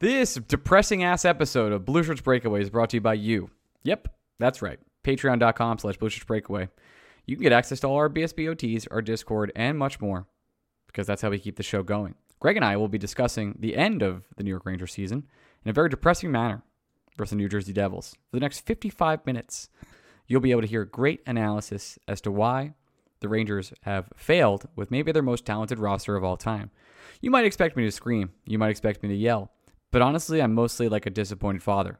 This depressing ass episode of Blue Shirts Breakaway is brought to you by you. Yep, that's right. Patreon.com slash Blue Shirts Breakaway. You can get access to all our BSBOTs, our Discord, and much more because that's how we keep the show going. Greg and I will be discussing the end of the New York Rangers season in a very depressing manner versus the New Jersey Devils. For the next 55 minutes, you'll be able to hear great analysis as to why the Rangers have failed with maybe their most talented roster of all time. You might expect me to scream, you might expect me to yell, but honestly, I'm mostly like a disappointed father.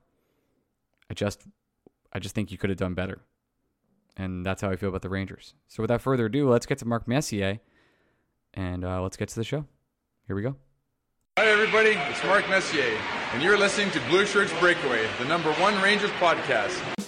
I just I just think you could have done better. And that's how I feel about the Rangers. So without further ado, let's get to Mark Messier and uh, let's get to the show. Here we go. Hi, everybody. It's Mark Messier, and you're listening to Blue Shirts Breakaway, the number one Rangers podcast.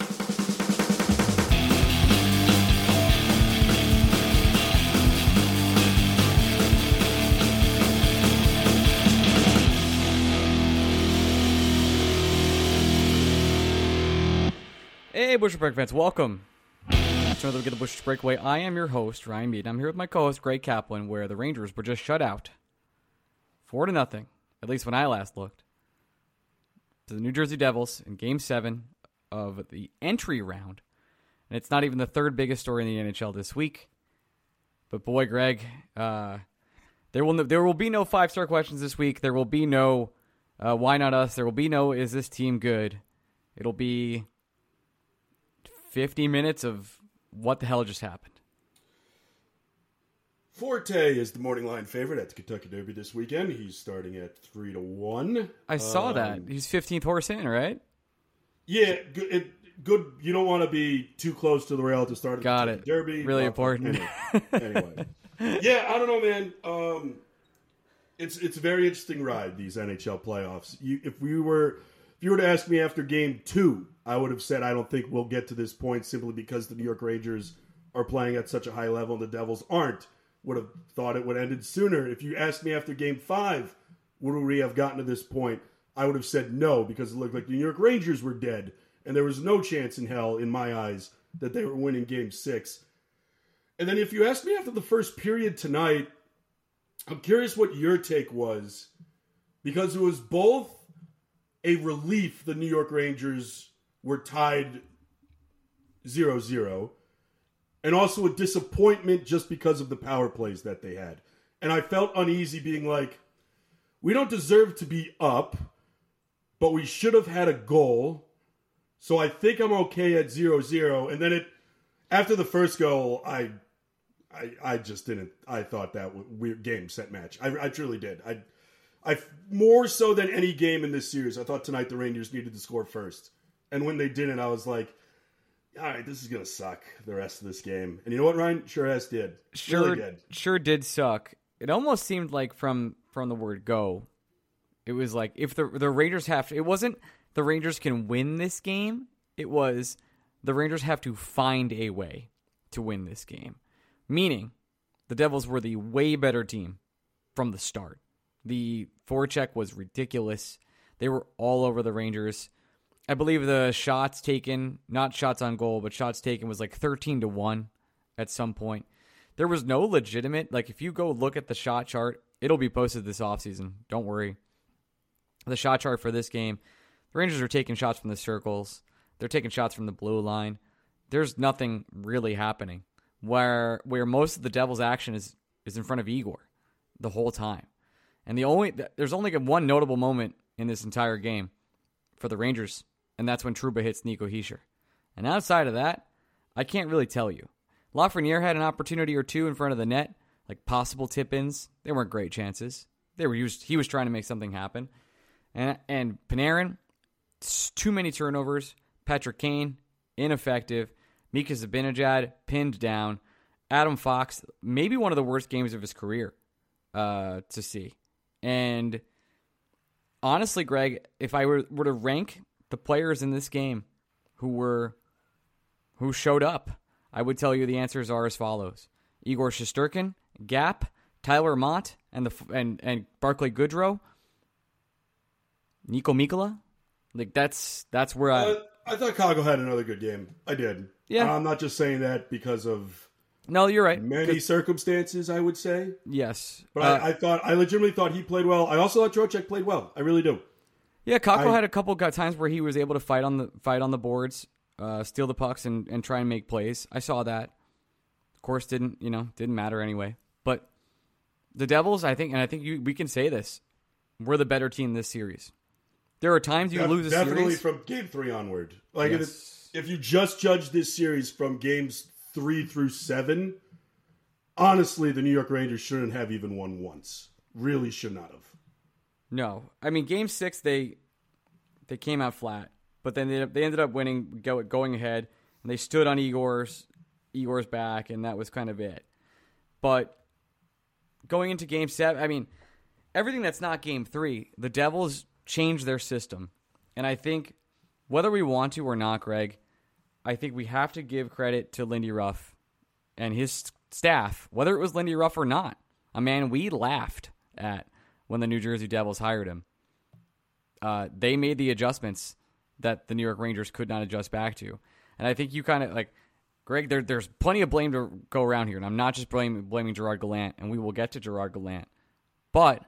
Hey, Bush Break fans, welcome to another at the Bush Breakaway. I am your host, Ryan Mead. I'm here with my co-host, Greg Kaplan, where the Rangers were just shut out. Four to nothing, at least when I last looked. To the New Jersey Devils in game seven of the entry round. And it's not even the third biggest story in the NHL this week. But boy, Greg, uh, there will no, there will be no five star questions this week. There will be no uh, why not us. There will be no is this team good. It'll be 50 minutes of what the hell just happened. Forte is the morning line favorite at the Kentucky Derby this weekend. He's starting at three to one. I saw Um, that. He's 15th horse in, right? Yeah, good. It, good. You don't want to be too close to the rail to start. the Got it. Derby. Really important. Anyway, anyway. yeah, I don't know, man. Um, it's it's a very interesting ride these NHL playoffs. You, if we were, if you were to ask me after Game Two, I would have said I don't think we'll get to this point simply because the New York Rangers are playing at such a high level and the Devils aren't. Would have thought it would have ended sooner. If you asked me after Game Five, would we have gotten to this point? I would have said no because it looked like the New York Rangers were dead, and there was no chance in hell, in my eyes, that they were winning Game Six. And then if you asked me after the first period tonight, I'm curious what your take was because it was both a relief the New York Rangers were tied 0 0 and also a disappointment just because of the power plays that they had. And I felt uneasy being like, we don't deserve to be up, but we should have had a goal. So I think I'm okay at 0 0. And then it, after the first goal, I I, I just didn't. I thought that weird game set match. I, I truly did. I, I more so than any game in this series. I thought tonight the Rangers needed to score first, and when they didn't, I was like, "All right, this is gonna suck the rest of this game." And you know what, Ryan? Sure as did. Sure, really did. sure did suck. It almost seemed like from from the word go, it was like if the the Rangers have to, it wasn't the Rangers can win this game. It was the Rangers have to find a way to win this game. Meaning, the Devils were the way better team from the start. The forecheck was ridiculous. They were all over the Rangers. I believe the shots taken, not shots on goal, but shots taken was like 13 to 1 at some point. There was no legitimate, like if you go look at the shot chart, it'll be posted this offseason. Don't worry. The shot chart for this game, the Rangers are taking shots from the circles. They're taking shots from the blue line. There's nothing really happening where where most of the Devils' action is is in front of Igor the whole time. And the only there's only one notable moment in this entire game for the Rangers, and that's when Trouba hits Nico Hischier. And outside of that, I can't really tell you. Lafreniere had an opportunity or two in front of the net, like possible tip-ins. They weren't great chances. They were used. He was trying to make something happen, and and Panarin, too many turnovers. Patrick Kane, ineffective. Mika Zibanejad pinned down. Adam Fox, maybe one of the worst games of his career uh, to see. And honestly, Greg, if I were, were to rank the players in this game who were who showed up, I would tell you the answers are as follows: Igor Shesterkin, Gap, Tyler Motte, and the and and Barclay Goodrow, Niko Mikkola. Like that's that's where I. Uh, I thought Kakko had another good game. I did. Yeah. I'm not just saying that because of no, you're right. many circumstances. I would say, Yes, but Uh, I, I thought I legitimately thought he played well. I also thought Trocheck played well. I really do. Yeah, Kakko I- had a couple times where he was able to fight on the fight on the boards, uh, steal the pucks, and, and try and make plays. I saw that. Of course, didn't you know? Didn't matter anyway. But the Devils, I think, and I think you, we can say this: we're the better team this series. There are times you Def- lose a definitely series. from game three onward. Like Yes. it's- if you just judge this series from games three through seven, honestly, the New York Rangers shouldn't have even won once. Really should not have. No, I mean Game Six they they came out flat, but then they, they ended up winning, go, going ahead, and they stood on Igor's Igor's back, and that was kind of it. But going into Game Seven, I mean everything that's not Game Three, the Devils changed their system, and I think whether we want to or not, Greg, I think we have to give credit to Lindy Ruff and his staff, whether it was Lindy Ruff or not. A man we laughed at when the New Jersey Devils hired him. Uh, they made the adjustments that the New York Rangers could not adjust back to, and I think you kind of like Greg. There, there's plenty of blame to go around here, and I'm not just blaming blaming Gerard Gallant, and we will get to Gerard Gallant, but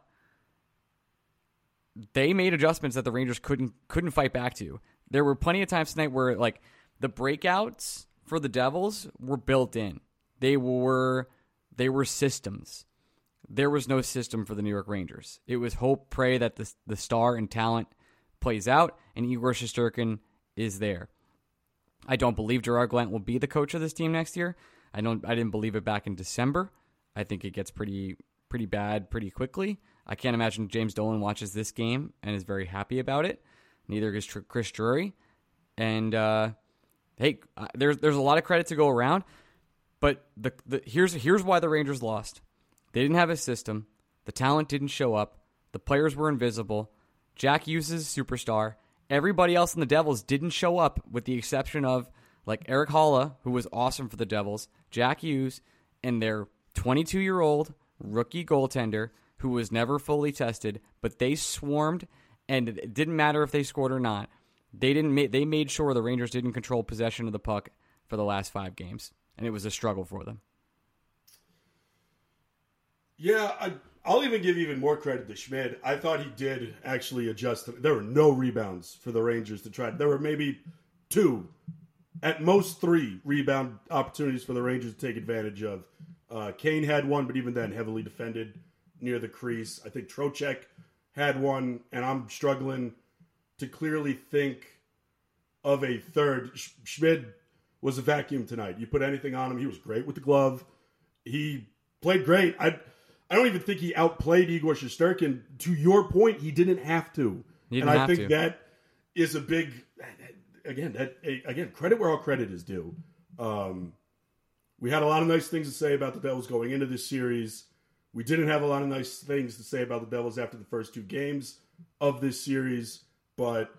they made adjustments that the Rangers couldn't couldn't fight back to. There were plenty of times tonight where like the breakouts for the Devils were built in. They were they were systems. There was no system for the New York Rangers. It was hope, pray that the the star and talent plays out, and Igor Shesterkin is there. I don't believe Gerard Gallant will be the coach of this team next year. I don't. I didn't believe it back in December. I think it gets pretty pretty bad pretty quickly. I can't imagine James Dolan watches this game and is very happy about it. Neither is Chris Drury. And uh, hey, uh, there's there's a lot of credit to go around, but the, the here's here's why the Rangers lost. They didn't have a system. The talent didn't show up. The players were invisible. Jack Hughes superstar. Everybody else in the Devils didn't show up, with the exception of like Erik Haula, who was awesome for the Devils, Jack Hughes, and their 22 year old rookie goaltender who was never fully tested, but they swarmed, and it didn't matter if they scored or not. They didn't. Ma- they made sure the Rangers didn't control possession of the puck for the last five games, and it was a struggle for them. Yeah, I, I'll even give even more credit to Schmid. I thought he did actually adjust. There were no rebounds for the Rangers to try. There were maybe two, at most three rebound opportunities for the Rangers to take advantage of. Uh, Kane had one, but even then, heavily defended near the crease. I think Trocheck had one, and I'm struggling to clearly think of a third. Sch- Schmid was a vacuum tonight. You put anything on him, he was great with the glove. He played great. I I don't even think he outplayed Igor Shesterkin. To your point, he didn't have to, didn't and I think to. that is a big again. That again, credit where all credit is due. Um, we had a lot of nice things to say about the Devils going into this series. We didn't have a lot of nice things to say about the Devils after the first two games of this series, but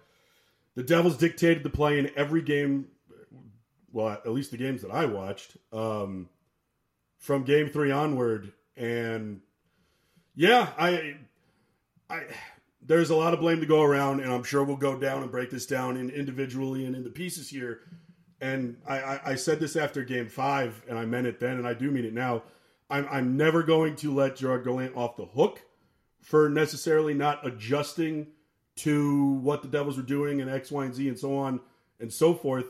the Devils dictated the play in every game. Well, at least the games that I watched um, from game three onward, and yeah, I, I, there's a lot of blame to go around, and I'm sure we'll go down and break this down in individually and into pieces here. And I, I, I said this after game five, and I meant it then, and I do mean it now. I'm, I'm never going to let Gerard Gallant off the hook for necessarily not adjusting to what the Devils were doing and X, Y, and Z and so on and so forth.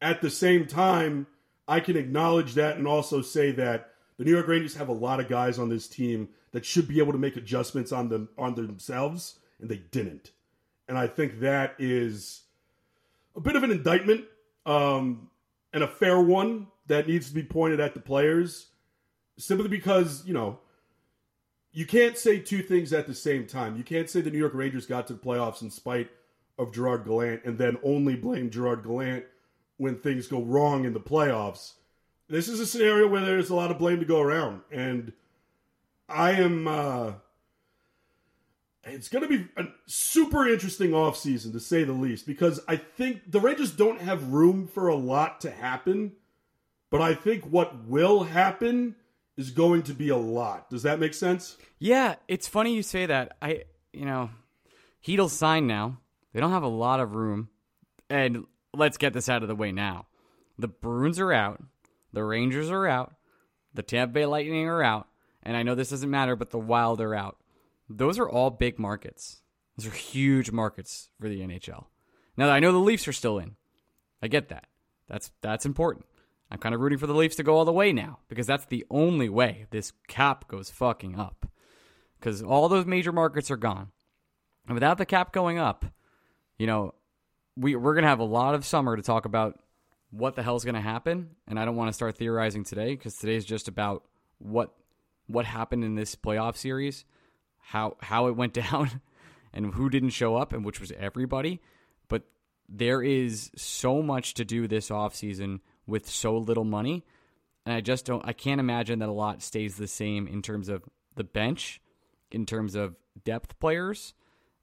At the same time, I can acknowledge that and also say that the New York Rangers have a lot of guys on this team that should be able to make adjustments on them on themselves, and they didn't. And I think that is a bit of an indictment um, and a fair one that needs to be pointed at the players, simply because you know you can't say two things at the same time. You can't say the New York Rangers got to the playoffs in spite of Gerard Gallant and then only blame Gerard Gallant when things go wrong in the playoffs. This is a scenario where there's a lot of blame to go around, and I am. Uh, it's going to be a super interesting offseason to say the least because I think the Rangers don't have room for a lot to happen, but I think what will happen is going to be a lot. Does that make sense? Yeah, it's funny you say that. I, you know, Chytil's signed now. They don't have a lot of room. And let's get this out of the way now. The Bruins are out. The Rangers are out. The Tampa Bay Lightning are out. And I know this doesn't matter, but the Wild are out. Those are all big markets. Those are huge markets for the NHL. Now I know the Leafs are still in. I get that. That's that's important. I'm kind of rooting for the Leafs to go all the way now because that's the only way this cap goes fucking up. Because all those major markets are gone. And without the cap going up, you know, we we're gonna have a lot of summer to talk about what the hell's gonna happen. And I don't want to start theorizing today because today is just about what what happened in this playoff series how how it went down and who didn't show up and which was everybody. But there is so much to do this offseason with so little money and I just don't I can't imagine that a lot stays the same in terms of the bench in terms of depth players.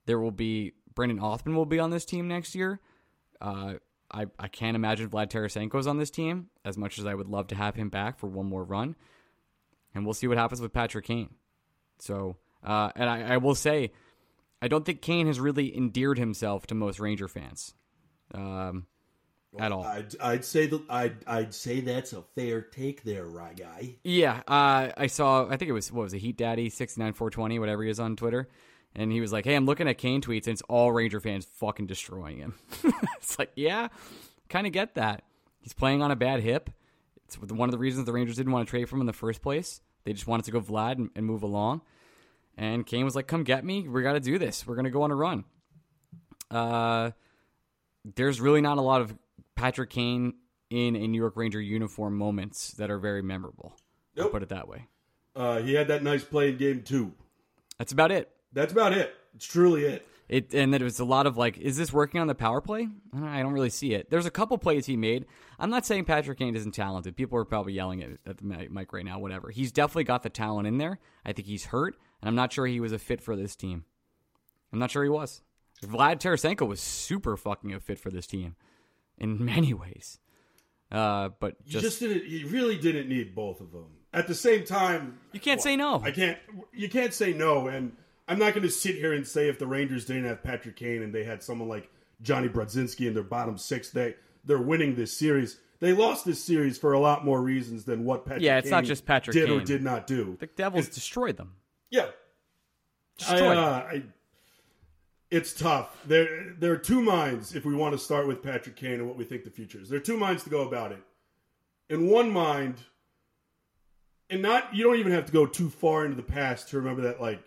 There will be Brennan Othmann will be on this team next year. Uh, I, I can't imagine Vlad Tarasenko's on this team as much as I would love to have him back for one more run and we'll see what happens with Patrick Kane so uh, and I, I, will say, I don't think Kane has really endeared himself to most Ranger fans um, well, at all. I'd, I'd, say that I'd, I'd say that's a fair take there, right guy. Yeah, uh, I saw. I think it was what was it, Heat Daddy sixty nine four twenty, whatever he is on Twitter. And he was like, "Hey, I'm looking at Kane tweets, and it's all Ranger fans fucking destroying him." it's like, yeah, kind of get that. He's playing on a bad hip. It's one of the reasons the Rangers didn't want to trade for him in the first place. They just wanted to go Vlad and, and move along. And Kane was like, "Come get me. We got to do this. We're gonna go on a run." Uh, there's really not a lot of Patrick Kane in a New York Ranger uniform moments that are very memorable. Nope. I'll put it that way. Uh, he had that nice play in game two. That's about it. That's about it. It's truly it. It and that it was a lot of like, is this working on the power play? I don't really see it. There's a couple plays he made. I'm not saying Patrick Kane isn't talented. People are probably yelling at, at the mic right now. Whatever. He's definitely got the talent in there. I think he's hurt and I'm not sure he was a fit for this team. I'm not sure he was. Vlad Tarasenko was super fucking a fit for this team in many ways. Uh, but just, you just didn't. You really didn't need both of them at the same time. You can't well, say no. I can't. You can't say no. And I'm not going to sit here and say if the Rangers didn't have Patrick Kane and they had someone like Johnny Brodzinski in their bottom six, they they're winning this series. They lost this series for a lot more reasons than what Patrick. Yeah, it's Kane not just Patrick did Kane. or did not do. The Devils it's, destroyed them. Yeah, I, uh, I, it's tough. There, there are two minds if we want to start with Patrick Kane and what we think the future is. There are two minds to go about it. In one mind, and not you don't even have to go too far into the past to remember that like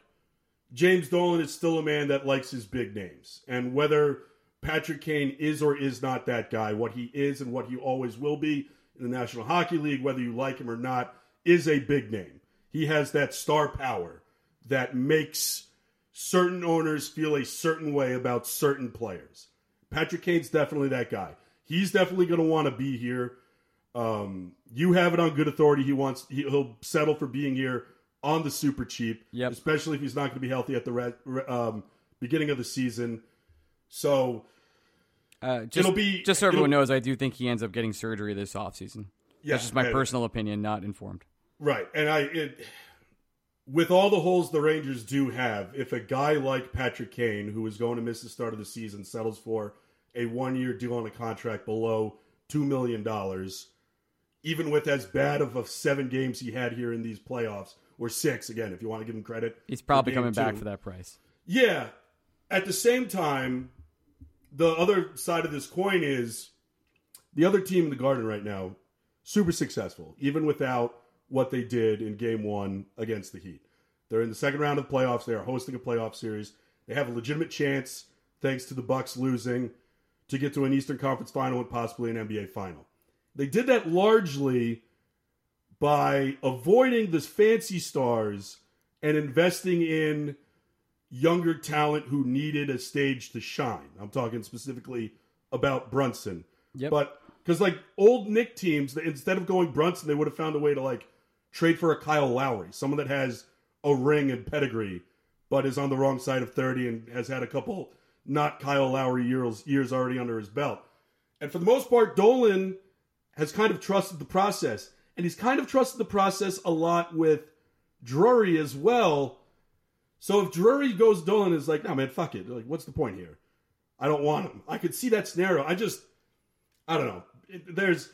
James Dolan is still a man that likes his big names, and whether Patrick Kane is or is not that guy, what he is and what he always will be in the National Hockey League, whether you like him or not, is a big name. He has that star power that makes certain owners feel a certain way about certain players. Patrick Kane's definitely that guy. He's definitely going to want to be here. Um, you have it on good authority. He wants he, will settle for being here on the super cheap, yep. especially if he's not going to be healthy at the re, um, beginning of the season. So uh, just, it'll be just so everyone knows. I do think he ends up getting surgery this offseason. Yeah, That's just my personal opinion, not informed. Right, and I. It, with all the holes the Rangers do have, if a guy like Patrick Kane, who is going to miss the start of the season, settles for a one year deal on a contract below $2 million, even with as bad of a seven games he had here in these playoffs, or six, again, if you want to give him credit. He's probably coming two. back for that price. Yeah. At the same time, the other side of this coin is the other team in the Garden right now, super successful, even without what they did in game one against the Heat. They're in the second round of the playoffs. They are hosting a playoff series. They have a legitimate chance, thanks to the Bucks losing, to get to an Eastern Conference final and possibly an NBA final. They did that largely by avoiding the fancy stars and investing in younger talent who needed a stage to shine. I'm talking specifically about Brunson. Yep. But because like old Knick teams, instead of going Brunson, they would have found a way to like trade for a Kyle Lowry, someone that has a ring and pedigree but is on the wrong side of 30 and has had a couple not Kyle Lowry years, years already under his belt. And for the most part, Dolan has kind of trusted the process. And he's kind of trusted the process a lot with Drury as well. So if Drury goes Dolan is like, no man, fuck it. Like, what's the point here? I don't want him. I could see that scenario. I just, I don't know. It, there's,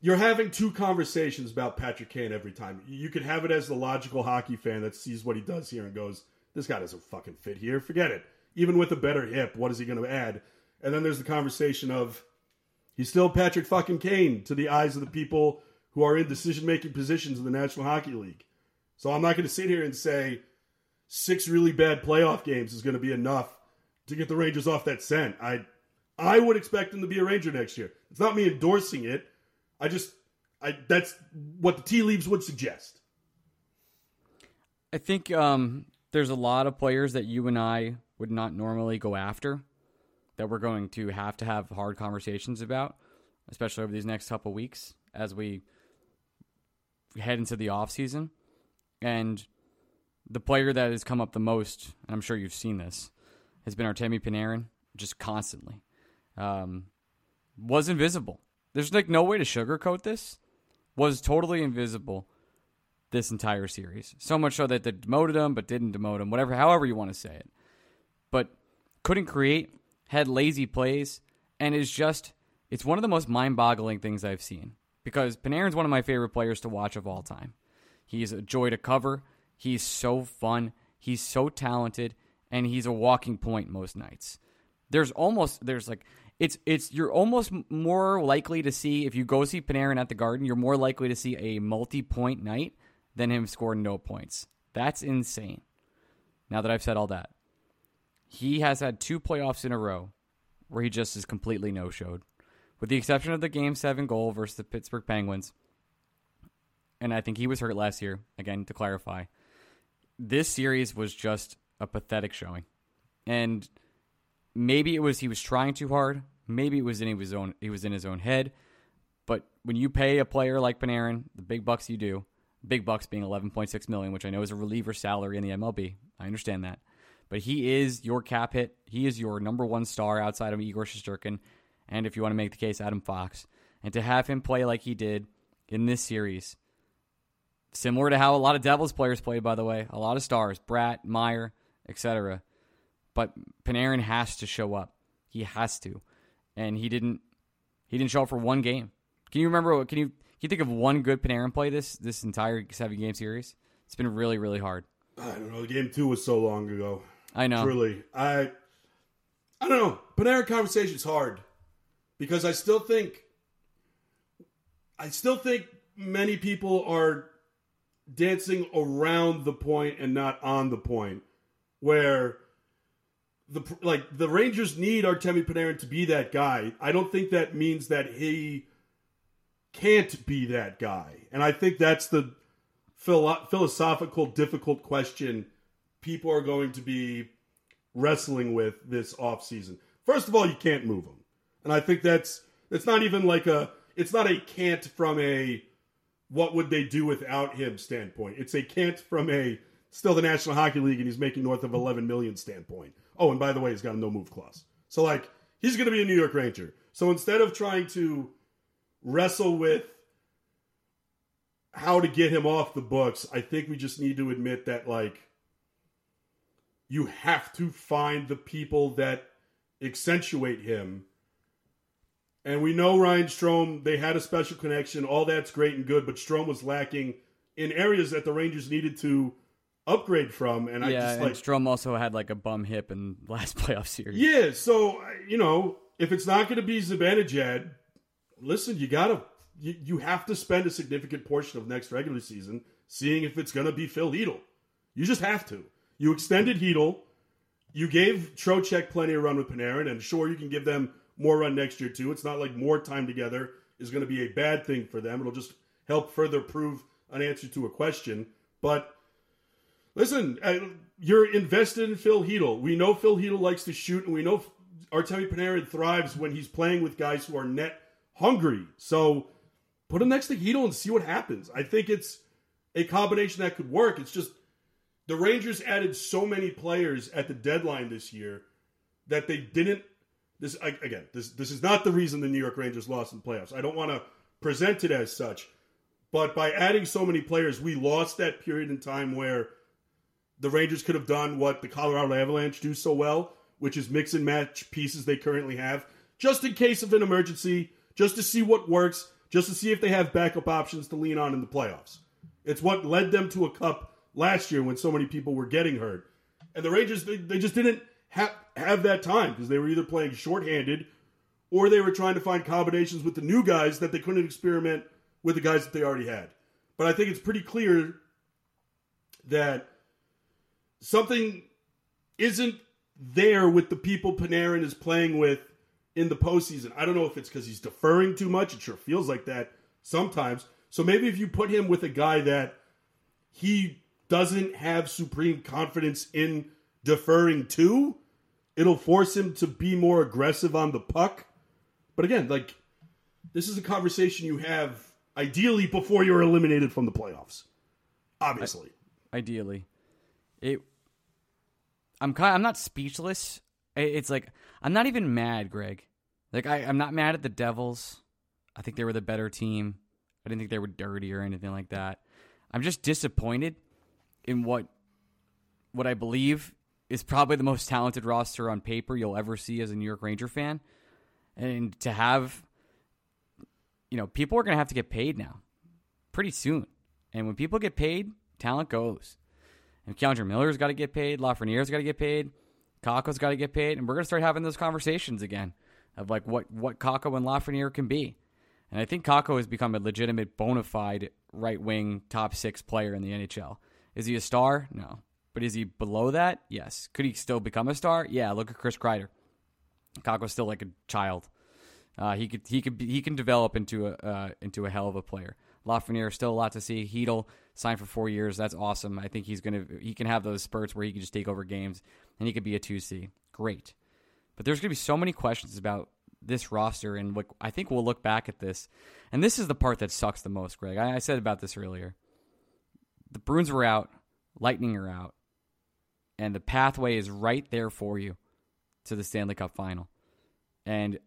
you're having two conversations about Patrick Kane every time. You could have it as the logical hockey fan that sees what he does here and goes, this guy doesn't fucking fit here. Forget it. Even with a better hip, what is he going to add? And then there's the conversation of, he's still Patrick fucking Kane to the eyes of the people who are in decision making positions in the National Hockey League. So I'm not going to sit here and say six really bad playoff games is going to be enough to get the Rangers off that scent. I I would expect them to be a Ranger next year. It's not me endorsing it. I just I that's what the tea leaves would suggest. I think um, there's a lot of players that you and I would not normally go after that we're going to have to have hard conversations about, especially over these next couple weeks as we head into the off season. And the player that has come up the most, and I'm sure you've seen this, has been Artemi Panarin, just constantly. Um, was invisible. There's like no way to sugarcoat this. Was totally invisible this entire series. So much so that they demoted him, but didn't demote him. Whatever, however you want to say it. But couldn't create, had lazy plays, and is just. It's one of the most mind-boggling things I've seen because Panarin's one of my favorite players to watch of all time. He's a joy to cover. He's so fun. He's so talented, and he's a walking point most nights. There's almost there's like it's it's you're almost more likely to see if you go see Panarin at the Garden, you're more likely to see a multi-point night than him score no points. That's insane. Now that I've said all that, he has had two playoffs in a row where he just is completely no-showed with the exception of the Game 7 goal versus the Pittsburgh Penguins. And I think he was hurt last year, again, to clarify. This series was just a pathetic showing. And maybe it was he was trying too hard. Maybe it was in his own he was in his own head. But when you pay a player like Panarin, the big bucks you do, big bucks being 11.6 million, which I know is a reliever salary in the MLB. I understand that. But he is your cap hit. He is your number one star outside of Igor Shesterkin and if you want to make the case, Adam Fox. And to have him play like he did in this series, similar to how a lot of Devils players played, by the way, a lot of stars, Bratt, Meier, etc. But Panarin has to show up. He has to, and he didn't. He didn't show up for one game. Can you remember? Can you can you think of one good Panarin play this this entire seven game series? It's been really really hard. I don't know. Game two was so long ago. I know. Truly, I I don't know. Panarin conversation is hard because I still think I still think many people are dancing around the point and not on the point where the like the Rangers need Artemi Panarin to be that guy. I don't think that means that he can't be that guy. And I think that's the philo- philosophical difficult question people are going to be wrestling with this offseason. First of all, you can't move him. And I think that's it's not even like a it's not a can't from a what would they do without him standpoint. It's a can't from a still the National Hockey League and he's making north of 11 million standpoint. Oh, and by the way, he's got a no move clause. So like he's going to be a New York Ranger. So instead of trying to wrestle with how to get him off the books, I think we just need to admit that like you have to find the people that accentuate him and we know Ryan Strome, they had a special connection. All that's great and good, but Strome was lacking in areas that the Rangers needed to upgrade from. And I yeah, just like Strome also had like a bum hip in last playoff series. Yeah, so you know, if it's not going to be Zibanejad, listen, you gotta you, you have to spend a significant portion of next regular season seeing if it's going to be Phil Chytil. You just have to. You extended Chytil. You gave Trocheck plenty of run with Panarin, and sure, you can give them more run next year too. It's not like more time together is going to be a bad thing for them. It'll just help further prove an answer to a question. But listen, uh, you're invested in Phil Chytil. We know Phil Chytil likes to shoot, and we know Artemi Panarin thrives when he's playing with guys who are net hungry. So put him next to Chytil and see what happens. I think it's a combination that could work. It's just the Rangers added so many players at the deadline this year that they didn't. This again, this this is not the reason the New York Rangers lost in the playoffs. I don't want to present it as such, but by adding so many players, we lost that period in time where the Rangers could have done what the Colorado Avalanche do so well, which is mix and match pieces they currently have, just in case of an emergency, just to see what works, just to see if they have backup options to lean on in the playoffs. It's what led them to a cup last year when so many people were getting hurt. And the Rangers, they, they just didn't have, have that time because they were either playing shorthanded or they were trying to find combinations with the new guys that they couldn't experiment with the guys that they already had. But I think it's pretty clear that something isn't there with the people Panarin is playing with in the postseason. I don't know if it's because he's deferring too much. It sure feels like that sometimes. So maybe if you put him with a guy that he doesn't have supreme confidence in deferring to, it'll force him to be more aggressive on the puck. But again, like this is a conversation you have ideally before you're eliminated from the playoffs. Obviously. Ideally. It I'm kind I'm not speechless. It's like I'm not even mad, Greg. Like I, I'm not mad at the Devils. I think they were the better team. I didn't think they were dirty or anything like that. I'm just disappointed in what what I believe is probably the most talented roster on paper you'll ever see as a New York Ranger fan. And to have you know, people are going to have to get paid now pretty soon. And when people get paid, talent goes. And K'Andre Miller's got to get paid, Lafreniere's got to get paid, Kakko's got to get paid, and we're going to start having those conversations again of like what what Kakko and Lafreniere can be. And I think Kakko has become a legitimate, bona fide right wing top six player in the NHL. Is he a star? No. But is he below that? Yes. Could he still become a star? Yeah. Look at Chris Kreider. Kakko's still like a child. Uh, he could he could be, he can develop into a uh, into a hell of a player. Lafreniere still a lot to see. Chytil signed for four years. That's awesome. I think he's gonna he can have those spurts where he can just take over games and he could be a two C. Great. But there's gonna be so many questions about this roster, and what I think we'll look back at this, and this is the part that sucks the most, Greg. I, I said about this earlier. The Bruins were out, Lightning are out, and the pathway is right there for you to the Stanley Cup final. And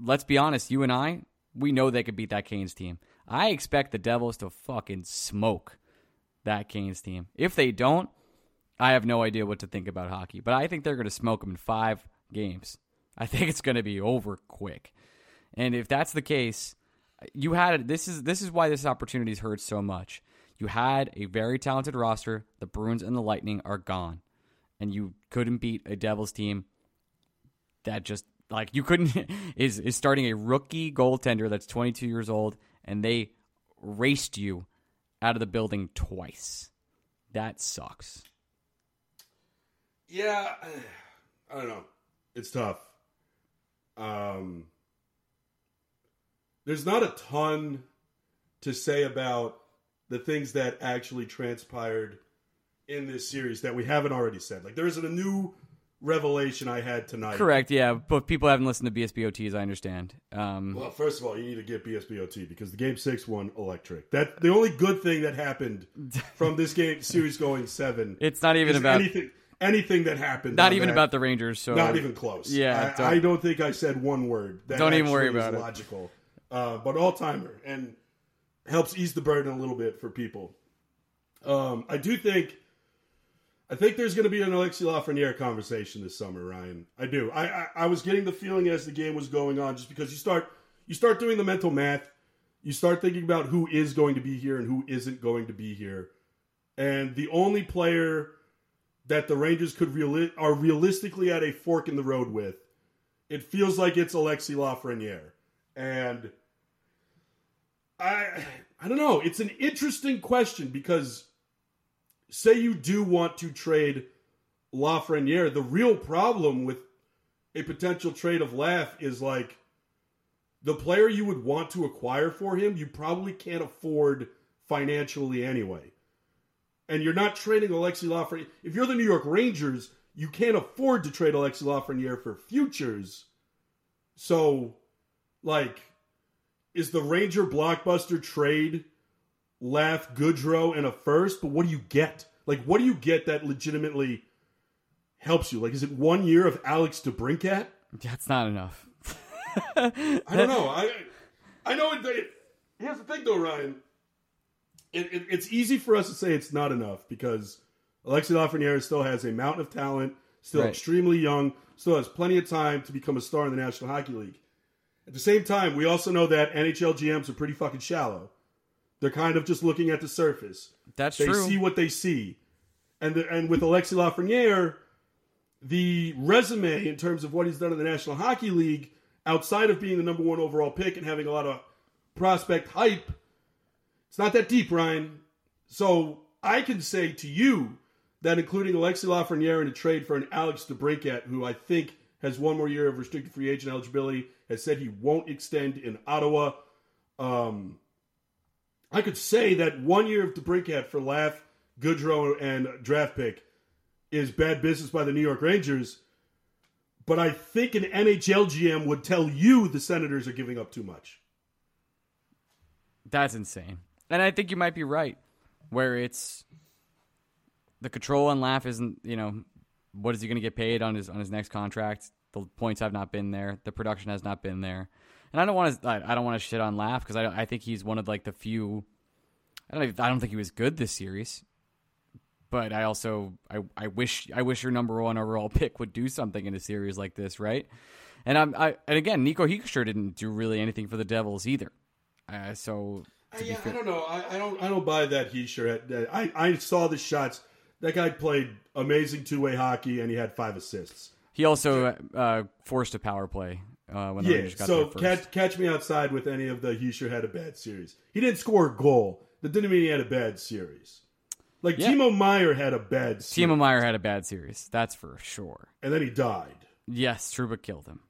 let's be honest, you and I, we know they could beat that Canes team. I expect the Devils to fucking smoke that Canes team. If they don't, I have no idea what to think about hockey. But I think they're going to smoke them in five games. I think it's going to be over quick. And if that's the case, you had it this is this is why this opportunity's hurt so much. You had a very talented roster. The Bruins and the Lightning are gone, and you couldn't beat a Devils team that just like you couldn't is is starting a rookie goaltender that's 22 years old, and they raced you out of the building twice. That sucks. Yeah, I don't know. It's tough. Um, there's not a ton to say about the things that actually transpired in this series that we haven't already said. Like there isn't a new revelation I had tonight. Correct, yeah, but people haven't listened to BSBOTs. I understand. Um, well, first of all, you need to get BSBOT because the game six one electric. That the only good thing that happened from this game series going seven. It's not even about anything anything that happened. Not even that, about the Rangers. So not even close. Yeah, I don't, I don't think I said one word. That don't even worry about it. Logical, uh, but all timer and helps ease the burden a little bit for people. Um, I do think. I think there's going to be an Alexis Lafreniere conversation this summer, Ryan. I do. I, I, I was getting the feeling as the game was going on, just because you start you start doing the mental math, you start thinking about who is going to be here and who isn't going to be here, and the only player that the Rangers could real are realistically at a fork in the road with. It feels like it's Alexis Lafreniere, and I I don't know. It's an interesting question because say you do want to trade Lafreniere, the real problem with a potential trade of Laugh is like the player you would want to acquire for him, you probably can't afford financially anyway and you're not trading Alexis Lafreniere. If you're the New York Rangers, you can't afford to trade Alexis Lafreniere for futures. So, like, is the Ranger blockbuster trade Laugh Goodrow and a first? But what do you get? Like, what do you get that legitimately helps you? Like, is it one year of Alex DeBrincat? That's not enough. I don't know. I I know it, it. Here's the thing, though, Ryan. It, it, it's easy for us to say it's not enough because Alexis Lafreniere still has a mountain of talent, still Right. extremely young, still has plenty of time to become a star in the National Hockey League. At the same time, we also know that NHL GMs are pretty fucking shallow. They're kind of just looking at the surface. That's true. They true. see what they see, and the, and with Alexis Lafreniere, the resume in terms of what he's done in the National Hockey League, outside of being the number one overall pick and having a lot of prospect hype, it's not that deep, Ryan. So I can say to you that including Alexis Lafreniere in a trade for an Alex DeBrincat, who I think has one more year of restricted free agent eligibility, has said he won't extend in Ottawa. Um, I could say that one year of the DeBrincat for Laugh, Goodrow, and draft pick is bad business by the New York Rangers. But I think an NHL GM would tell you the Senators are giving up too much. That's insane. And I think you might be right, where it's the control and laugh isn't, you know, what is he going to get paid on his on his next contract? The points have not been there. The production has not been there. And I don't want to I I don't want to shit on laugh because I I think he's one of like the few. I don't I don't think he was good this series, but I also I I wish I wish your number one overall pick would do something in a series like this, right? And I'm I and again Nico Hischier didn't do really anything for the Devils either. Uh, so yeah, fair- I don't know. I, I don't. I don't buy that. He sure. Had, I I saw the shots. That guy played amazing two way hockey, and he had five assists. He also uh, forced a power play uh, when Yeah. Got So there first. catch catch me outside with any of the. He sure had a bad series. He didn't score a goal. That didn't mean he had a bad series. Like Yeah. Timo Meier had a bad series, Timo Meier had a bad series, that's for sure. and then he died. Yes, Trouba killed him.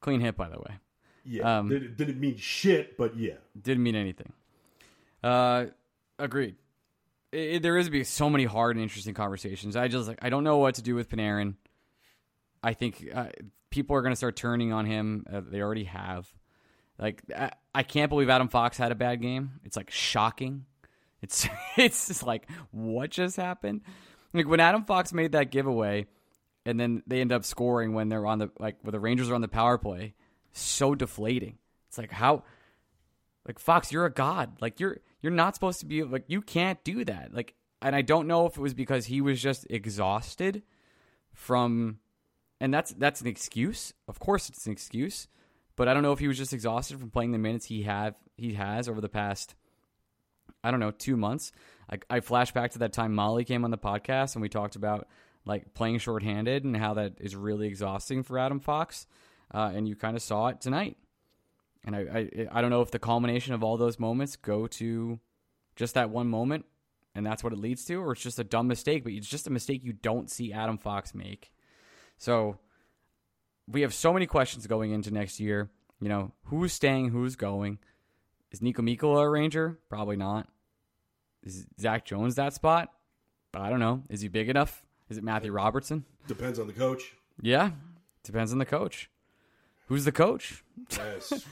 Clean hit, by the way. Yeah, Um, didn't, didn't mean shit, but yeah. Didn't mean anything. Uh, agreed. It, it- there is be so many hard and interesting conversations. I just like I don't know what to do with Panarin. I think uh, people are going to start turning on him. Uh, they already have. Like I, I can't believe Adam Fox had a bad game. It's like shocking. It's it's just like what just happened? Like when Adam Fox made that giveaway, and then they end up scoring when they're on the like when the Rangers are on the power play. So deflating. It's like how like Fox, you're a god. Like you're you're not supposed to be like you can't do that. Like and I don't know if it was because he was just exhausted from and that's that's an excuse. Of course it's an excuse. But I don't know if he was just exhausted from playing the minutes he have he has over the past I don't know, two months. I, I flash back to that time Molly came on the podcast and we talked about like playing shorthanded and how that is really exhausting for Adam Fox. Uh, and you kind of saw it tonight. And I, I I don't know if the culmination of all those moments go to just that one moment and that's what it leads to, or it's just a dumb mistake, but it's just a mistake you don't see Adam Fox make. So we have so many questions going into next year. You know, who's staying, who's going? Is Niko Mikkola a Ranger? Probably not. Is Zach Jones that spot? I don't know. Is he big enough? Is it Matthew Robertson? Depends on the coach. Yeah, depends on the coach. Who's the coach? Yes.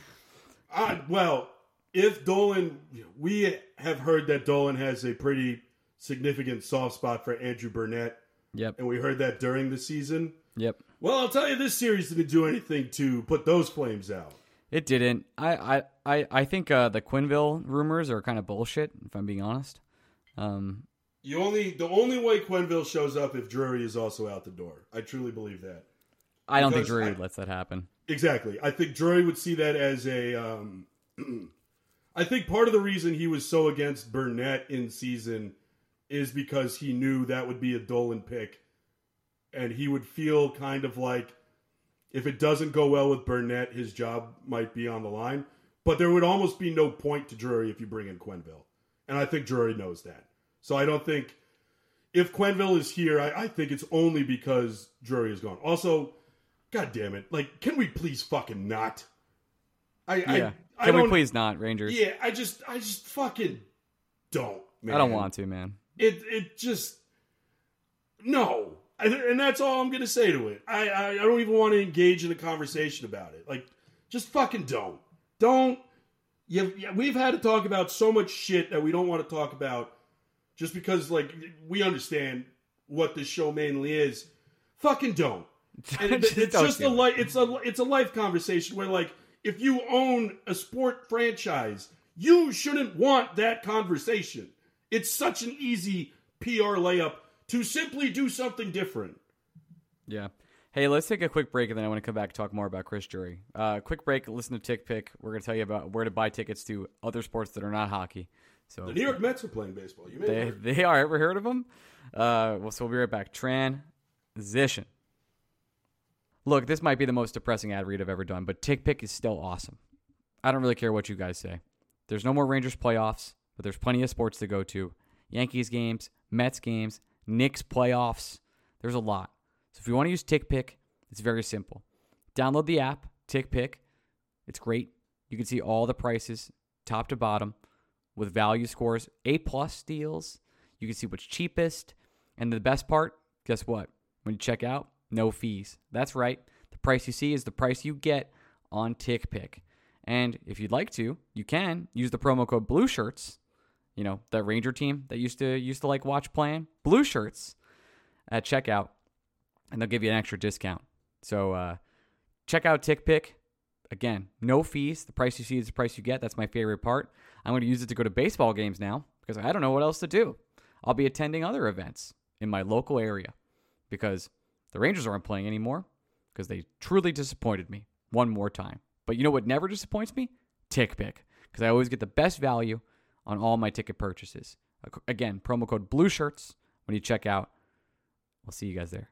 I, well, if Dolan, we have heard that Dolan has a pretty significant soft spot for Andrew Brunette, Yep. and we heard that during the season. Yep. Well, I'll tell you, this series didn't do anything to put those flames out. It didn't. I I I, I think uh, the Quenneville rumors are kind of bullshit. If I'm being honest. Um, You only the only way Quenneville shows up if Drury is also out the door. I truly believe that. I don't think Drury I- lets that happen. Exactly. I think Drury would see that as a. Um, I think part of the reason he was so against Brunette in season is because he knew that would be a Dolan pick, and he would feel kind of like if it doesn't go well with Brunette, his job might be on the line. But there would almost be no point to Drury if you bring in Quenneville, and I think Drury knows that. So I don't think if Quenneville is here, I, I think it's only because Drury is gone. Also, God damn it! Like, can we please fucking not? I Yeah. I, I Can we please not Rangers? Yeah, I just I just fucking don't. Man. I don't want to, man. it. It just no, I, and that's all I'm gonna say to it. I, I I don't even want to engage in a conversation about it. Like, just fucking don't. Don't. You, yeah, we've had to talk about so much shit that we don't want to talk about. just because like we understand what this show mainly is. Fucking don't. And it- it's don't just a life. It's a it's a life conversation where like if you own a sport franchise, you shouldn't want that conversation. It's such an easy PR layup to simply do something different. Yeah. Hey, let's take a quick break, and then I want to come back and talk more about Chris Drury. Uh, quick break. Listen to TickPick. We're going to tell you about where to buy tickets to other sports that are not hockey. So The New York Mets are playing baseball. You may they heard. they are. Ever heard of them? Uh, well, so we'll be right back. Transition. Look, this might be the most depressing ad read I've ever done, but TickPick is still awesome. I don't really care what you guys say. There's no more Rangers playoffs, but there's plenty of sports to go to. Yankees games, Mets games, Knicks playoffs. There's a lot. So if you want to use TickPick, it's very simple. Download the app, TickPick. It's great. You can see all the prices, top to bottom, with value scores, A plus deals. You can see what's cheapest. And the best part, guess what? When you check out, no fees. That's right. The price you see is the price you get on TickPick. And if you'd like to, you can use the promo code Blue Shirts. You know that Ranger team that used to used to like watch playing Blue Shirts at checkout, and they'll give you an extra discount. So uh, check out TickPick. Again, no fees. The price you see is the price you get. That's my favorite part. I'm going to use it to go to baseball games now because I don't know what else to do. I'll be attending other events in my local area because the Rangers aren't playing anymore because they truly disappointed me one more time. But you know what never disappoints me? TickPick because I always get the best value on all my ticket purchases. Again, promo code Blue Shirts when you check out. We'll see you guys there.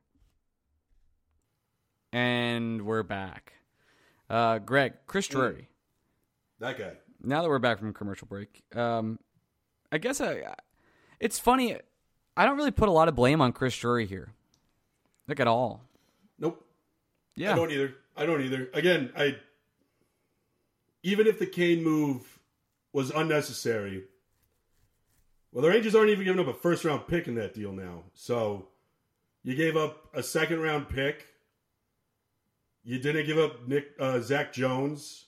And we're back. Uh, Greg, Chris Drury. That guy. Now that we're back from commercial break, um, I guess I, it's funny. I don't really put a lot of blame on Chris Drury here. Look at all. Nope. Yeah. I don't either. I don't either. Again, I even if the Kane move was unnecessary, well, the Rangers aren't even giving up a first round pick in that deal now. So you gave up a second round pick. You didn't give up Nick uh, Zach Jones.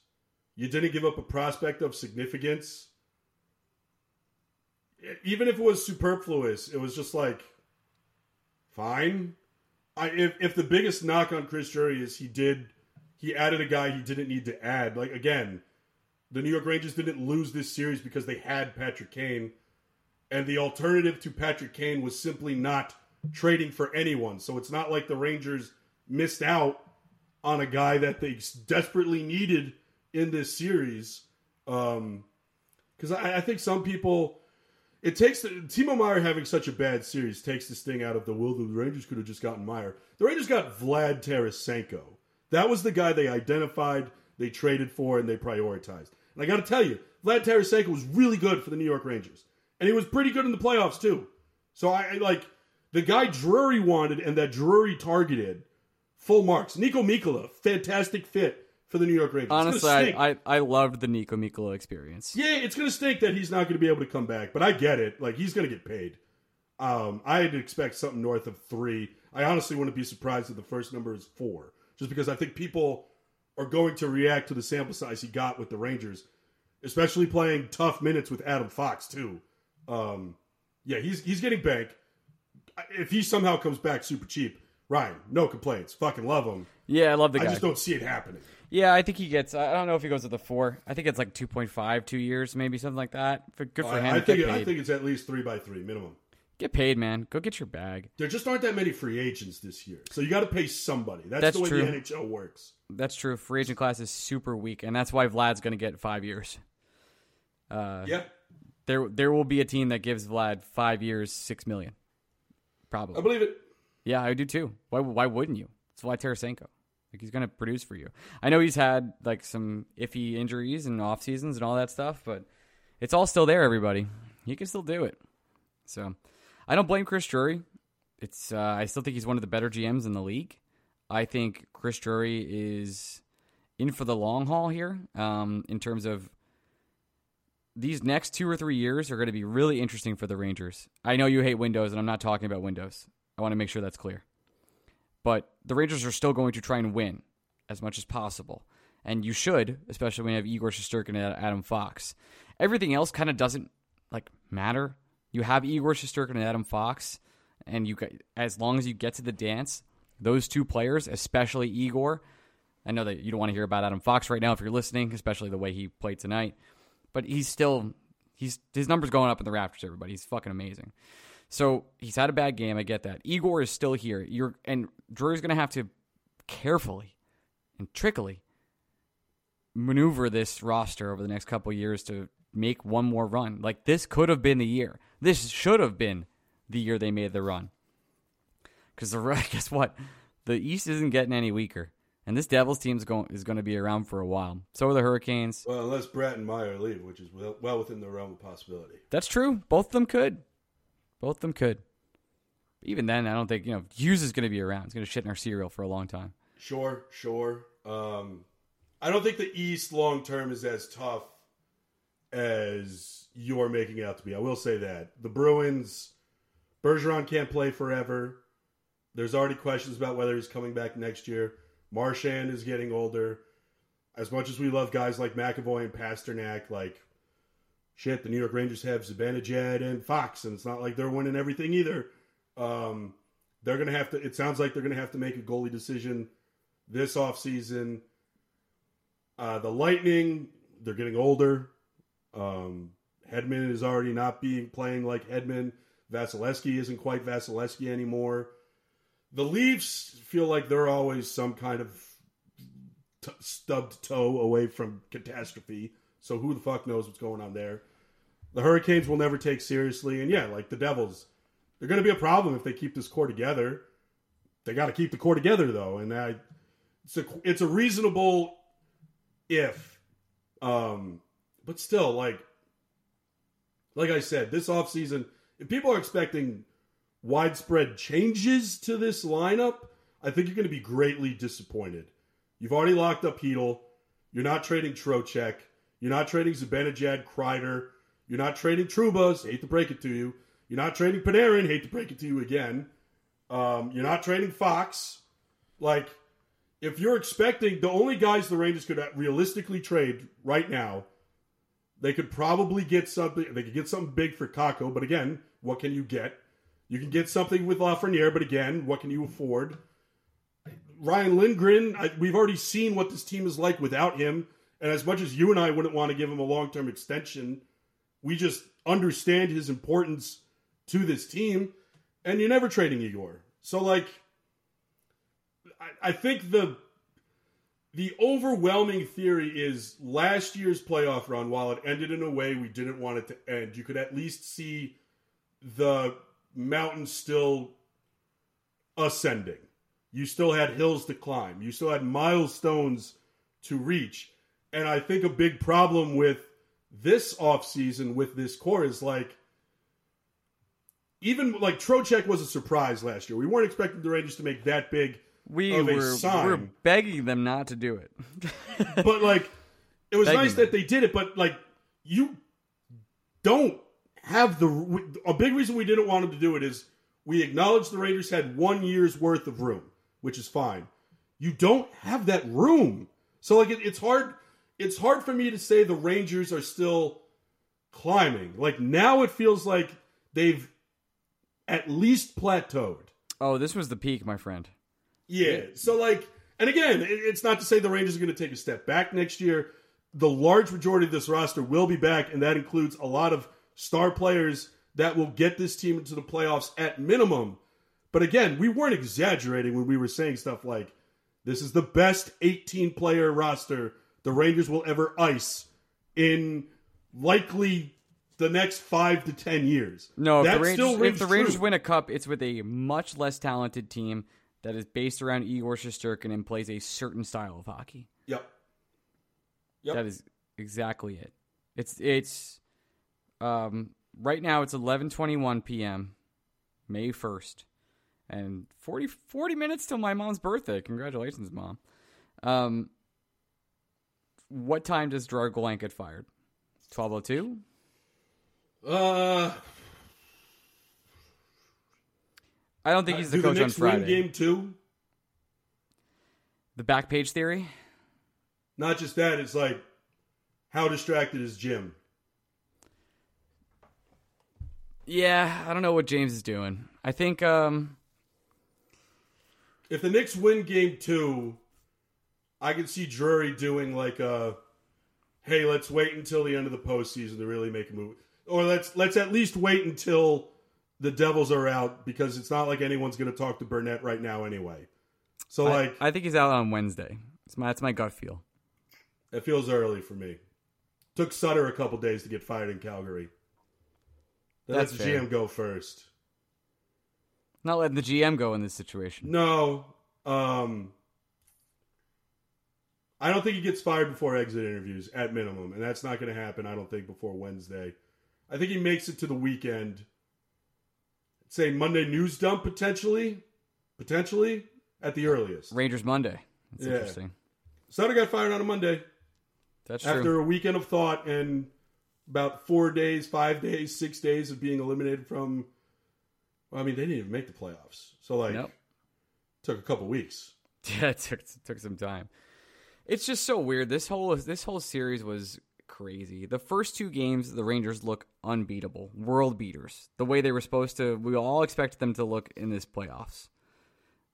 You didn't give up a prospect of significance. Even if it was superfluous, it was just like fine. I if if the biggest knock on Chris Drury is he did he added a guy he didn't need to add. Like again, the New York Rangers didn't lose this series because they had Patrick Kane, and the alternative to Patrick Kane was simply not trading for anyone. So it's not like the Rangers missed out on a guy that they desperately needed in this series. Um, because I, I think some people it takes the, Timo Meier having such a bad series takes this thing out of the will. The Rangers could have just gotten Meier. The Rangers got Vlad Tarasenko. That was the guy they identified, they traded for, and they prioritized. And I got to tell you, Vlad Tarasenko was really good for the New York Rangers, and he was pretty good in the playoffs too. So I, I like the guy Drury wanted and that Drury targeted. Full marks. Niko Mikkola, fantastic fit for the New York Rangers. Honestly, I. I I loved the Niko Mikkola experience. Yeah, it's gonna stink that he's not gonna be able to come back, but I get it. Like he's gonna get paid. Um, I'd expect something north of three. I honestly wouldn't be surprised if the first number is four, just because I think people are going to react to the sample size he got with the Rangers, especially playing tough minutes with Adam Fox too. Um, yeah, he's he's getting bank. If he somehow comes back super cheap, Ryan, no complaints. Fucking love him. Yeah, I love the guy. I just don't see it happening. Yeah, I think he gets. I don't know if he goes to the four. I think it's like 2.5, two years, maybe something like that. For, good for him. I, I think paid. I think it's at least three by three minimum. Get paid, man. Go get your bag. There just aren't that many free agents this year, so you got to pay somebody. That's, That's the way true. the NHL works. That's true. Free agent class is super weak, and that's why Vlad's going to get five years. Uh, Yeah, There, there will be a team that gives Vlad five years, six million. Probably. I believe it. Yeah, I do too. Why why wouldn't you? It's Vlad Tarasenko. Like he's gonna produce for you. I know he's had like some iffy injuries and off seasons and all that stuff, but it's all still there, everybody. He can still do it. So I don't blame Chris Drury. It's uh, I still think he's one of the better GMs in the league. I think Chris Drury is in for the long haul here, um, in terms of these next two or three years are going to be really interesting for the Rangers. I know you hate Windows, and I'm not talking about Windows. I want to make sure that's clear. But the Rangers are still going to try and win as much as possible. And you should, especially when you have Igor Shesterkin and Adam Fox. Everything else kind of doesn't like matter. You have Igor Shesterkin and Adam Fox, and you as long as you get to the dance, those two players, especially Igor. I know that you don't want to hear about Adam Fox right now if you're listening, especially the way he played tonight. But he's still he's his numbers going up in the Raptors. Everybody, he's fucking amazing. So he's had a bad game. I get that. Igor is still here. You're and going to have to carefully and trickily maneuver this roster over the next couple years to make one more run. Like this could have been the year. This should have been the year they made the run. Because the guess what, the East isn't getting any weaker, and this Devils team is going is going to be around for a while. So are the Hurricanes. Well, unless Bratt and Meier leave, which is well within the realm of possibility. That's true. Both of them could. Both of them could. even then, I don't think you know Hughes is going to be around. He's going to shit in our cereal for a long time. Sure, sure. Um, I don't think the East long term is as tough as you're making out to be. I will say that the Bruins, Bergeron can't play forever. There's already questions about whether he's coming back next year. Marchand is getting older. As much as we love guys like McAvoy and Pastrnak, like shit, the New York Rangers have Zibanejad and Fox, and it's not like they're winning everything either. Um, they're gonna have to. It sounds like they're gonna have to make a goalie decision this offseason. Uh, the Lightning, they're getting older. Um, Hedman is already not being playing like Hedman. Vasilevskiy isn't quite Vasilevskiy anymore. The Leafs feel like they're always some kind of t- stubbed toe away from catastrophe. So who the fuck knows what's going on there? The Hurricanes will never take seriously, and yeah, like the Devils, they're going to be a problem if they keep this core together. They got to keep the core together though, and I, it's a it's a reasonable if, um, but still like like I said, this offseason, if people are expecting widespread changes to this lineup, I think you're going to be greatly disappointed. You've already locked up Chytil. You're not trading Trocheck. You're not trading Zibanejad, Kreider. You're not trading Troubas. Hate to break it to you. You're not trading Panarin. Hate to break it to you again. Um, you're not trading Fox. Like, if you're expecting the only guys the Rangers could realistically trade right now, they could probably get something. They could get something big for Kakko, but again, what can you get? You can get something with Lafreniere, but again, what can you afford? Ryan Lindgren, I, we've already seen what this team is like without him. And as much as you and I wouldn't want to give him a long term extension, we just understand his importance to this team. And you're never trading Igor. So, like, I, I think the the overwhelming theory is last year's playoff run, while it ended in a way we didn't want it to end, you could at least see the mountain still ascending. You still had hills to climb. You still had milestones to reach. And I think a big problem with this offseason with this core is like even like Trocheck was a surprise last year. We weren't expecting the Rangers to make that big we were, sign. we're begging them not to do it. but like it was Begging nice them. that they did it but like you don't have the a big reason we didn't want them to do it is we acknowledge the raiders had one year's worth of room which is fine you don't have that room so like it, it's hard it's hard for me to say the rangers are still climbing like now it feels like they've at least plateaued oh, this was the peak, my friend. Yeah. So like, and again, it's not to say the Rangers are going to take a step back next year. The large majority of this roster will be back, and that includes a lot of star players that will get this team into the playoffs at minimum. But again, we weren't exaggerating when we were saying stuff like, "This is the best 18 player roster the Rangers will ever ice in likely the next five to ten years." No, if the, Rangers, if the Rangers win a cup, it's with a much less talented team that is based around Igor Shesterkin and plays a certain style of hockey. Yep. Yep. That is exactly it. It's it's um right now it's 11:21 p.m. May 1st. And 40 40 minutes till my mom's birthday. Congratulations, mom. Um what time does Draglank get fired? 12:02? Uh, I don't think he's the do coach the on Knicks win game two? The back page theory? Not just that, it's like how distracted is Jim? Yeah, I don't know what James is doing. I think um If the Knicks win game two, I can see Drury doing like a hey, let's wait until the end of the postseason to really make a move. Or let's let's at least wait until the Devils are out because it's not like anyone's gonna talk to Brunette right now anyway. So I- like I, think he's out on Wednesday. It's my that's my gut feel. it feels early for me. Took Sutter a couple days to get fired in Calgary. That's let the fair. GM go first. Not letting the GM go in this situation. No. Um I don't think he gets fired before exit interviews at minimum, and that's not going to happen I don't think before Wednesday. I think he makes it to the weekend. Say Monday news dump potentially, potentially at the earliest. Rangers Monday. That's Yeah. interesting. Sutter got fired on a Monday That's true. after true. a weekend of thought and about 4 days, 5 days, 6 days of being eliminated from well, I mean, they didn't even make the playoffs. So like Nope. took a couple weeks. Yeah, it took it took some time. It's just so weird. This whole this whole series was crazy. The first two games, the Rangers look unbeatable, world beaters. The way they were supposed to, we all expected them to look in this playoffs.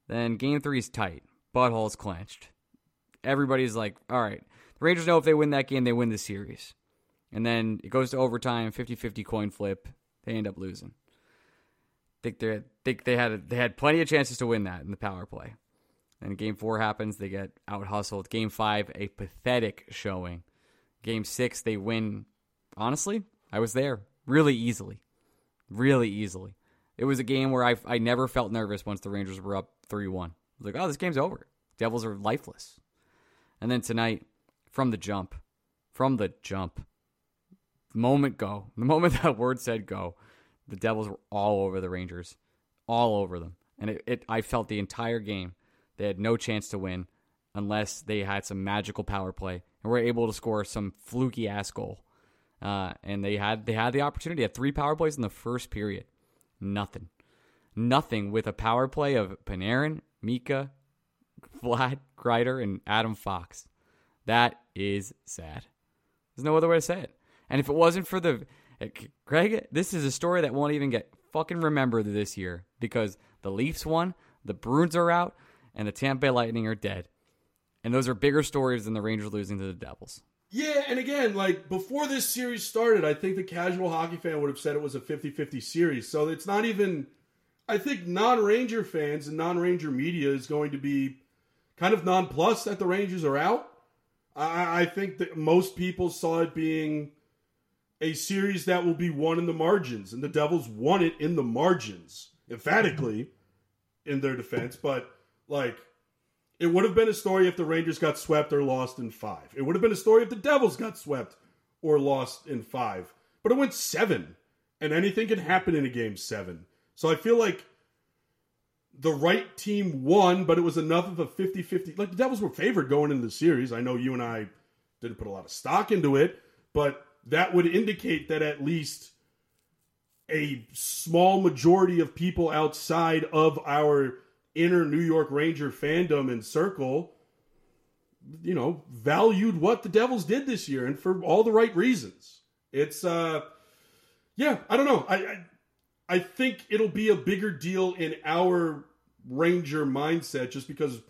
Then game three is tight, buttholes clenched. Everybody's like, all right, the Rangers know if they win that game, they win the series. And then it goes to overtime, 50-50 coin flip. They end up losing. Think they think they had they had plenty of chances to win that in the power play. And game four happens, they get out hustled. Game five, a pathetic showing. Game six, they win. Honestly, I was there really easily. Really easily. It was a game where I, I never felt nervous once the Rangers were up 3 1. I was like, oh, this game's over. Devils are lifeless. And then tonight, from the jump, from the jump, the moment go, the moment that word said go, the Devils were all over the Rangers, all over them. And it, it I felt the entire game they had no chance to win unless they had some magical power play and were able to score some fluky ass goal. Uh, and they had they had the opportunity at three power plays in the first period. Nothing, nothing with a power play of Panarin, Mika, Vlad, Kreider, and Adam Fox. That is sad. There's no other way to say it. And if it wasn't for the Greg, this is a story that won't even get fucking remembered this year because the Leafs won, the Bruins are out, and the Tampa Bay Lightning are dead. And those are bigger stories than the Rangers losing to the Devils. Yeah, and again, like before this series started, I think the casual hockey fan would have said it was a 50-50 series. So it's not even I think non-Ranger fans and non-Ranger media is going to be kind of nonplussed that the Rangers are out. I, I think that most people saw it being a series that will be won in the margins, and the Devils won it in the margins, emphatically in their defense. But like, it would have been a story if the Rangers got swept or lost in five. It would have been a story if the Devils got swept or lost in five. But it went seven, and anything can happen in a game seven. So I feel like the right team won, but it was enough of a 50 50. Like the Devils were favored going into the series. I know you and I didn't put a lot of stock into it, but that would indicate that at least a small majority of people outside of our inner New York Ranger fandom and circle, you know, valued what the Devils did this year and for all the right reasons. It's, uh, yeah, I don't know. I, I, I think it'll be a bigger deal in our Ranger mindset just because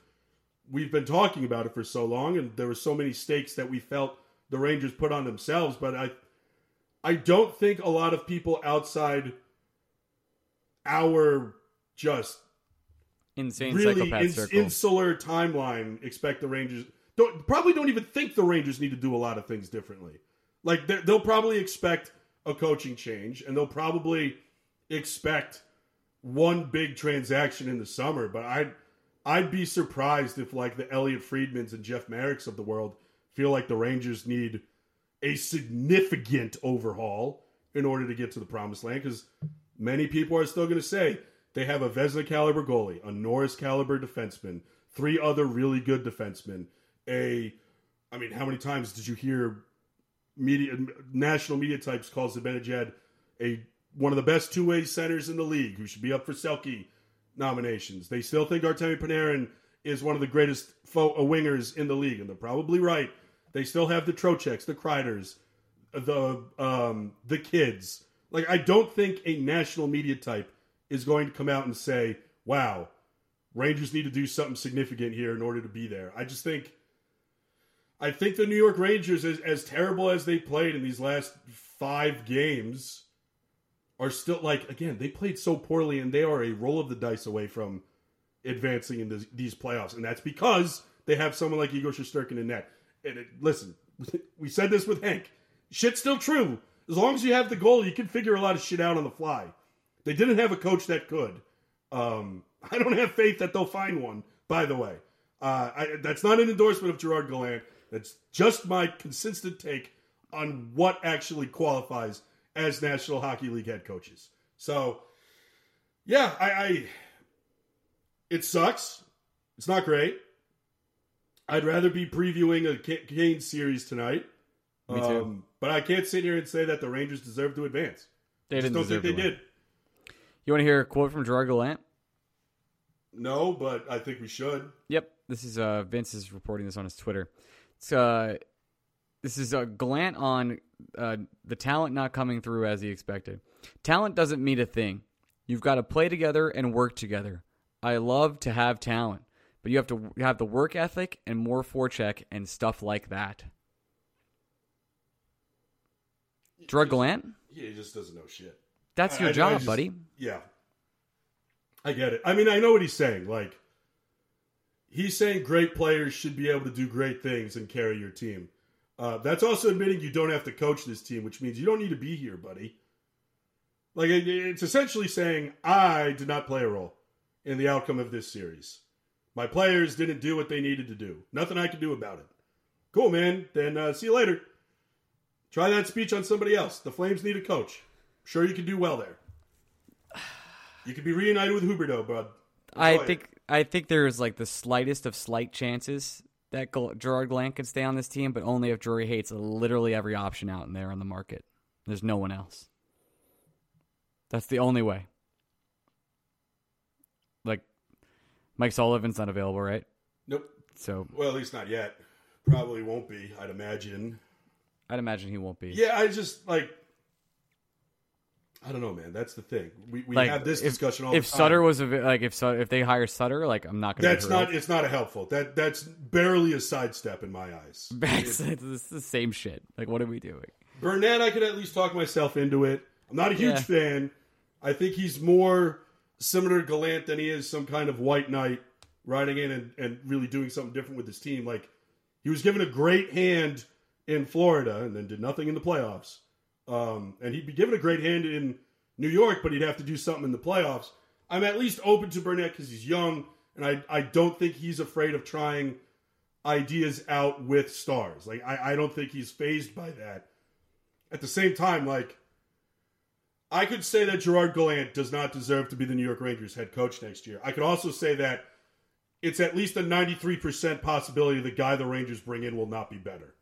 we've been talking about it for so long and there were so many stakes that we felt the Rangers put on themselves. But I, I don't think a lot of people outside our just Insane really ins- insular timeline expect the Rangers don't probably don't even think the Rangers need to do a lot of things differently. Like they'll probably expect a coaching change and they'll probably expect one big transaction in the summer, but I would I'd be surprised if like the Elliot Friedmans and Jeff Mareks of the world feel like the Rangers need a significant overhaul in order to get to the promised land because many people are still going to say they have a Vezina caliber goalie, a Norris caliber defenseman, three other really good defensemen. A, I mean, how many times did you hear media, national media types call Zibanejad a one of the best two way centers in the league who should be up for Selke nominations? They still think Artemi Panarin is one of the greatest fo- uh, wingers in the league, and they're probably right. They still have the Trochecks, the Kreiders, the um, the kids. Like I don't think a national media type is going to come out and say, "Wow, Rangers need to do something significant here in order to be there." I just think I think the New York Rangers as, as terrible as they played in these last 5 games are still like again, they played so poorly and they are a roll of the dice away from advancing in this, these playoffs and that's because they have someone like Igor Shesterkin in net. And it, listen, we said this with Hank. Shit's still true. As long as you have the goal, you can figure a lot of shit out on the fly. They didn't have a coach that could. Um, I don't have faith that they'll find one. By the way, uh, I, that's not an endorsement of Gerard Gallant. That's just my consistent take on what actually qualifies as National Hockey League head coaches. So, yeah, I, I it sucks. It's not great. I'd rather be previewing a Kane series tonight. Me too. Um, but I can't sit here and say that the Rangers deserve to advance. They didn't don't think they win. did. You want to hear a quote from Gerard Gallant? No, but I think we should. Yep. This is uh, Vince is reporting this on his Twitter. It's uh, this is a Gallant on uh, the talent not coming through as he expected. Talent doesn't mean a thing. You've got to play together and work together. I love to have talent, but you have to have the work ethic and more forecheck and stuff like that. Drug Gallant? Yeah, he just doesn't know shit. That's your I- I job, just- buddy. Yeah. I get it. I mean, I know what he's saying. Like, he's saying great players should be able to do great things and carry your team. Uh, that's also admitting you don't have to coach this team, which means you don't need to be here, buddy. Like, it- it's essentially saying, I did not play a role in the outcome of this series. My players didn't do what they needed to do. Nothing I could do about it. Cool, man. Then uh, see you later. Try that speech on somebody else. The Flames need a coach. Sure, you can do well there. You could be reunited with Huberdeau, bud. I Enjoy it. think I think there's like the slightest of slight chances that Gerard Gallant could stay on this team, but only if Drury hates literally every option out in there on the market. There's no one else. That's the only way. Like Mike Sullivan's not available, right? Nope. So Well, at least not yet. Probably won't be. I'd imagine. I'd imagine he won't be. Yeah, I just like. I don't know, man. That's the thing. We, we like have this if, discussion all if the time. If Sutter was av- like if Su- if they hire Sutter, like I'm not gonna. that's be thrilled. not. It's not a helpful. That that's barely a sidestep in my eyes. It's, it's the same shit. Like what are we doing? Brunette, I could at least talk myself into it. I'm not a huge Yeah. fan. I think he's more similar to Gallant than he is some kind of white knight riding in and, and really doing something different with his team. Like he was given a great hand in Florida and then did nothing in the playoffs. Um, and he'd be given a great hand in New York, but he'd have to do something in the playoffs. I'm at least open to Brunette because he's young, and I, I don't think he's afraid of trying ideas out with stars. Like I, I don't think he's phased by that. At the same time, like I could say that Gerard Gallant does not deserve to be the New York Rangers head coach next year. I could also say that it's at least a 93% possibility the guy the Rangers bring in will not be better.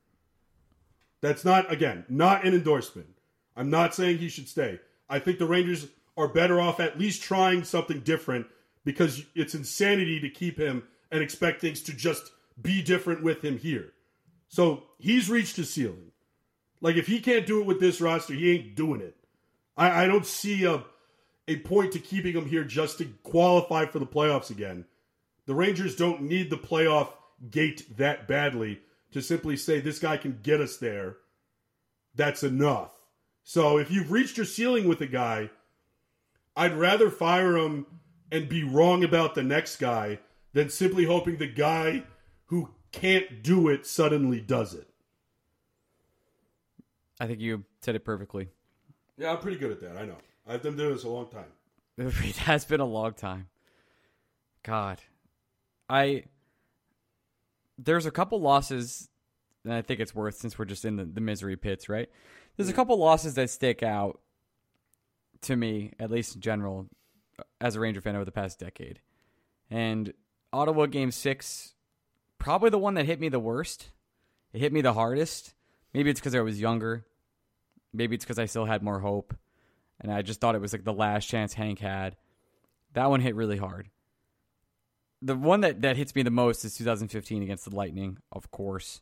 That's not, again, not an endorsement. I'm not saying he should stay. I think the Rangers are better off at least trying something different because it's insanity to keep him and expect things to just be different with him here. So he's reached his ceiling. Like if he can't do it with this roster, he ain't doing it. I, I don't see a a point to keeping him here just to qualify for the playoffs again. The Rangers don't need the playoff gate that badly to simply say this guy can get us there. That's enough. So if you've reached your ceiling with a guy, I'd rather fire him and be wrong about the next guy than simply hoping the guy who can't do it suddenly does it. I think you said it perfectly. Yeah, I'm pretty good at that. I know. I've been doing this a long time. It has been a long time. God, I there's a couple losses that I think it's worth since we're just in the, the misery pits, right? There's a couple losses that stick out to me, at least in general, as a Ranger fan over the past decade. And Ottawa Game Six, probably the one that hit me the worst. It hit me the hardest. Maybe it's because I was younger. Maybe it's because I still had more hope and I just thought it was like the last chance Hank had. That one hit really hard. The one that, that hits me the most is 2015 against the Lightning, of course.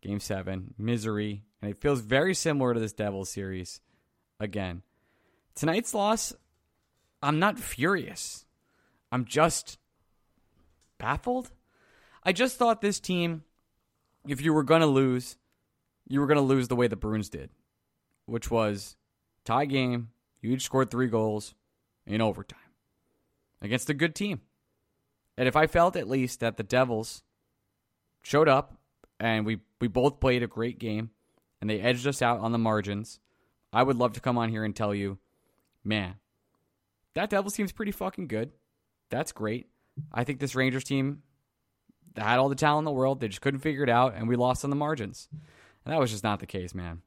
Game seven, misery, and it feels very similar to this Devils series again. Tonight's loss, I'm not furious. I'm just baffled. I just thought this team, if you were going to lose, you were going to lose the way the Bruins did, which was tie game. You each scored three goals in overtime against a good team. And if I felt at least that the Devils showed up and we, we both played a great game and they edged us out on the margins, I would love to come on here and tell you, man, that Devils team's pretty fucking good. That's great. I think this Rangers team had all the talent in the world. They just couldn't figure it out, and we lost on the margins. And that was just not the case, man.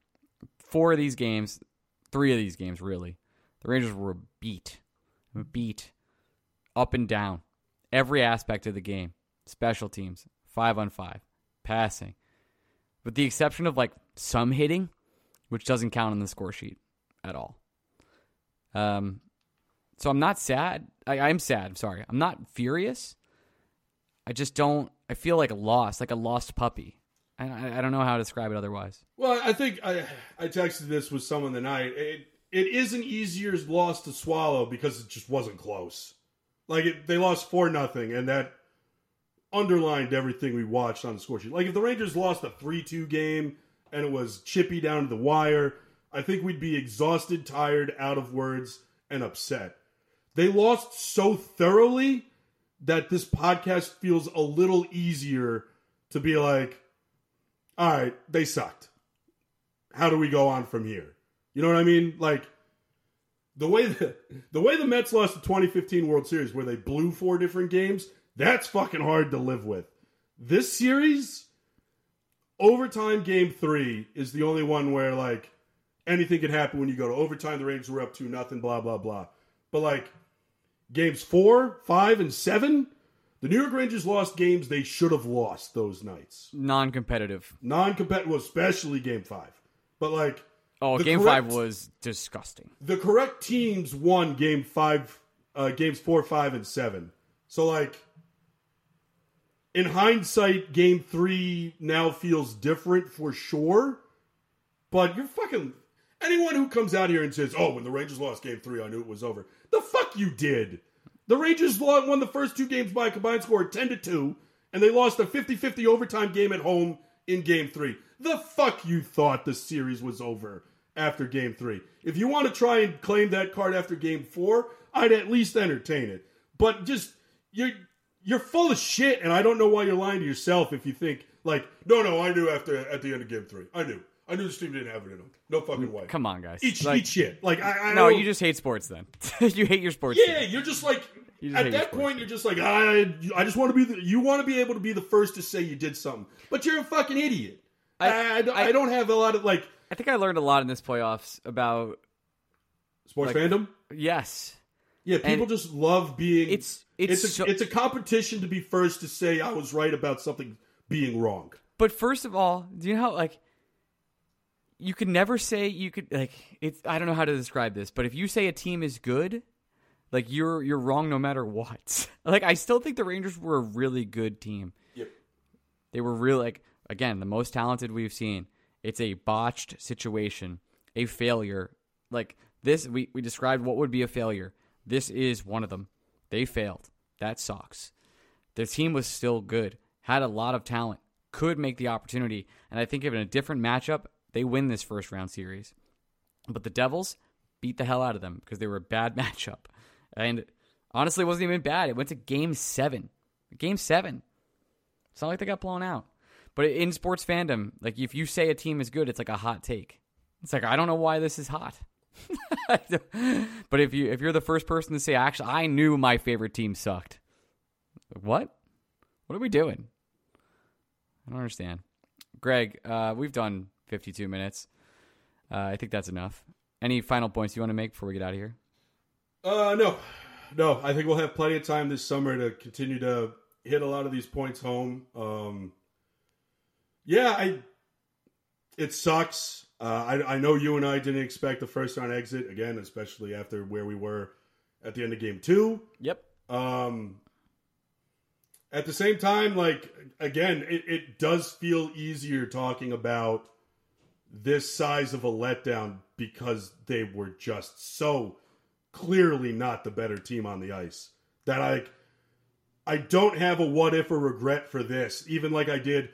Four of these games, three of these games, really, the Rangers were beat. Beat up and down. Every aspect of the game. Special teams, five on five, passing. With the exception of like some hitting, which doesn't count on the score sheet at all. Um, so I'm not sad. I, I'm sad. I'm sorry. I'm not furious. I just don't. I feel like a lost, like a lost puppy. And I, I don't know how to describe it otherwise. Well, I think I I texted this with someone tonight. It it is an easier loss to swallow because it just wasn't close. Like it, they lost four nothing, and that underlined everything we watched on the score sheet. Like if the Rangers lost a three two game and it was chippy down to the wire, I think we'd be exhausted, tired, out of words, and upset. They lost so thoroughly that this podcast feels a little easier to be like, all right, they sucked. How do we go on from here? You know what I mean? Like the way the, the way the Mets lost the 2015 World Series where they blew four different games, that's fucking hard to live with. This series, overtime game three is the only one where like anything could happen when you go to overtime. The Rangers were up to nothing, blah blah blah. But like games four, five, and seven, the New York Rangers lost games they should have lost those nights. Non-competitive. Non-competitive, well, especially game five. But like, Oh, the game correct- five was disgusting. the correct teams won game five, uh, games four, five, and seven. So like, in hindsight, game three now feels different for sure. But you're fucking anyone who comes out here and says, "Oh, when the Rangers lost game three, I knew it was over." The fuck you did. The Rangers won the first two games by a combined score of 10 to 2, and they lost a 50-50 overtime game at home in game 3. The fuck you thought the series was over after game 3. If you want to try and claim that card after game 4, I'd at least entertain it. But just you're you're full of shit and I don't know why you're lying to yourself if you think like, "No, no, I knew after at the end of game 3. I knew. I knew this team didn't have it in them. No fucking way." Come on, guys. Eat, Like- eat shit. Like I, I no, you just hate sports then. you hate your sports. yeah, team. you're just like You just at that point, you're just like I, I just want to be. The, you want to be able to be the first to say you did something, but you're a fucking idiot. I, I- I, don't- I- I don't have a lot of like I think I learned a lot in this playoffs about sports Like- fandom. yes. Yeah, people and just love being. it's- it's it's a, so- it's a competition to be first to say I was right about something being wrong. But first of all, do you know how like you could never say you could like it's I don't know how to describe this, but if you say a team is good, like you're you're wrong no matter what. like I still think the Rangers were a really good team. Yep. They were really like again, the most talented we've seen. It's a botched situation, a failure. Like this we, we described what would be a failure. This is one of them. They failed. That sucks. Their team was still good, had a lot of talent, could make the opportunity, and I think if in a different matchup, they win this first round series. But the Devils beat the hell out of them because they were a bad matchup. And honestly, it wasn't even bad. It went to game seven. Game seven. It's not like they got blown out. But in sports fandom, like if you say a team is good, it's like a hot take. It's like I don't know why this is hot. but if you if you're the first person to say actually I knew my favorite team sucked. What? What are we doing? I don't understand. Greg, uh, we've done 52 minutes. Uh, I think that's enough. Any final points you want to make before we get out of here? Uh, no, no. I think we'll have plenty of time this summer to continue to hit a lot of these points home. Um, yeah, I. It sucks. Uh, I, I know you and I didn't expect the first round exit again, especially after where we were at the end of game two. Yep. Um, at the same time, like again, it, it does feel easier talking about this size of a letdown because they were just so clearly not the better team on the ice that I I don't have a what if or regret for this, even like I did.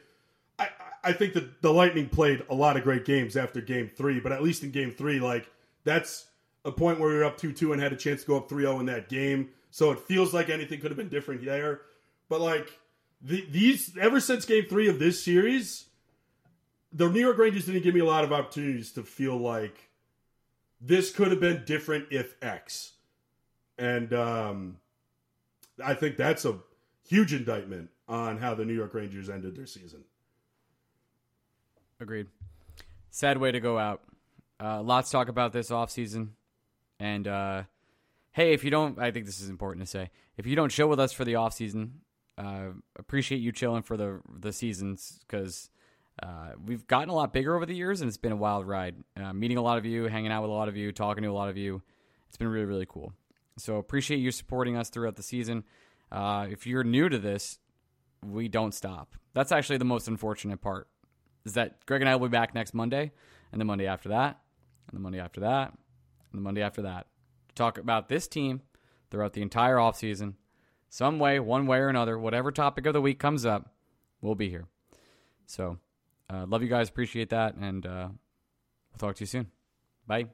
I think that the Lightning played a lot of great games after Game Three, but at least in Game Three, like that's a point where you're up two two and had a chance to go up 3-0 in that game. So it feels like anything could have been different there. But like the, these, ever since Game Three of this series, the New York Rangers didn't give me a lot of opportunities to feel like this could have been different if X. And um, I think that's a huge indictment on how the New York Rangers ended their season. Agreed. Sad way to go out. Uh, lots talk about this offseason. And uh, hey, if you don't, I think this is important to say. If you don't chill with us for the offseason, uh, appreciate you chilling for the the seasons because uh, we've gotten a lot bigger over the years and it's been a wild ride. Uh, meeting a lot of you, hanging out with a lot of you, talking to a lot of you. It's been really, really cool. So appreciate you supporting us throughout the season. Uh, if you're new to this, we don't stop. That's actually the most unfortunate part. Is that Greg and I will be back next Monday, and the Monday after that, and the Monday after that, and the Monday after that to talk about this team throughout the entire offseason. Some way, one way or another, whatever topic of the week comes up, we'll be here. So, uh, love you guys. Appreciate that. And uh, we'll talk to you soon. Bye.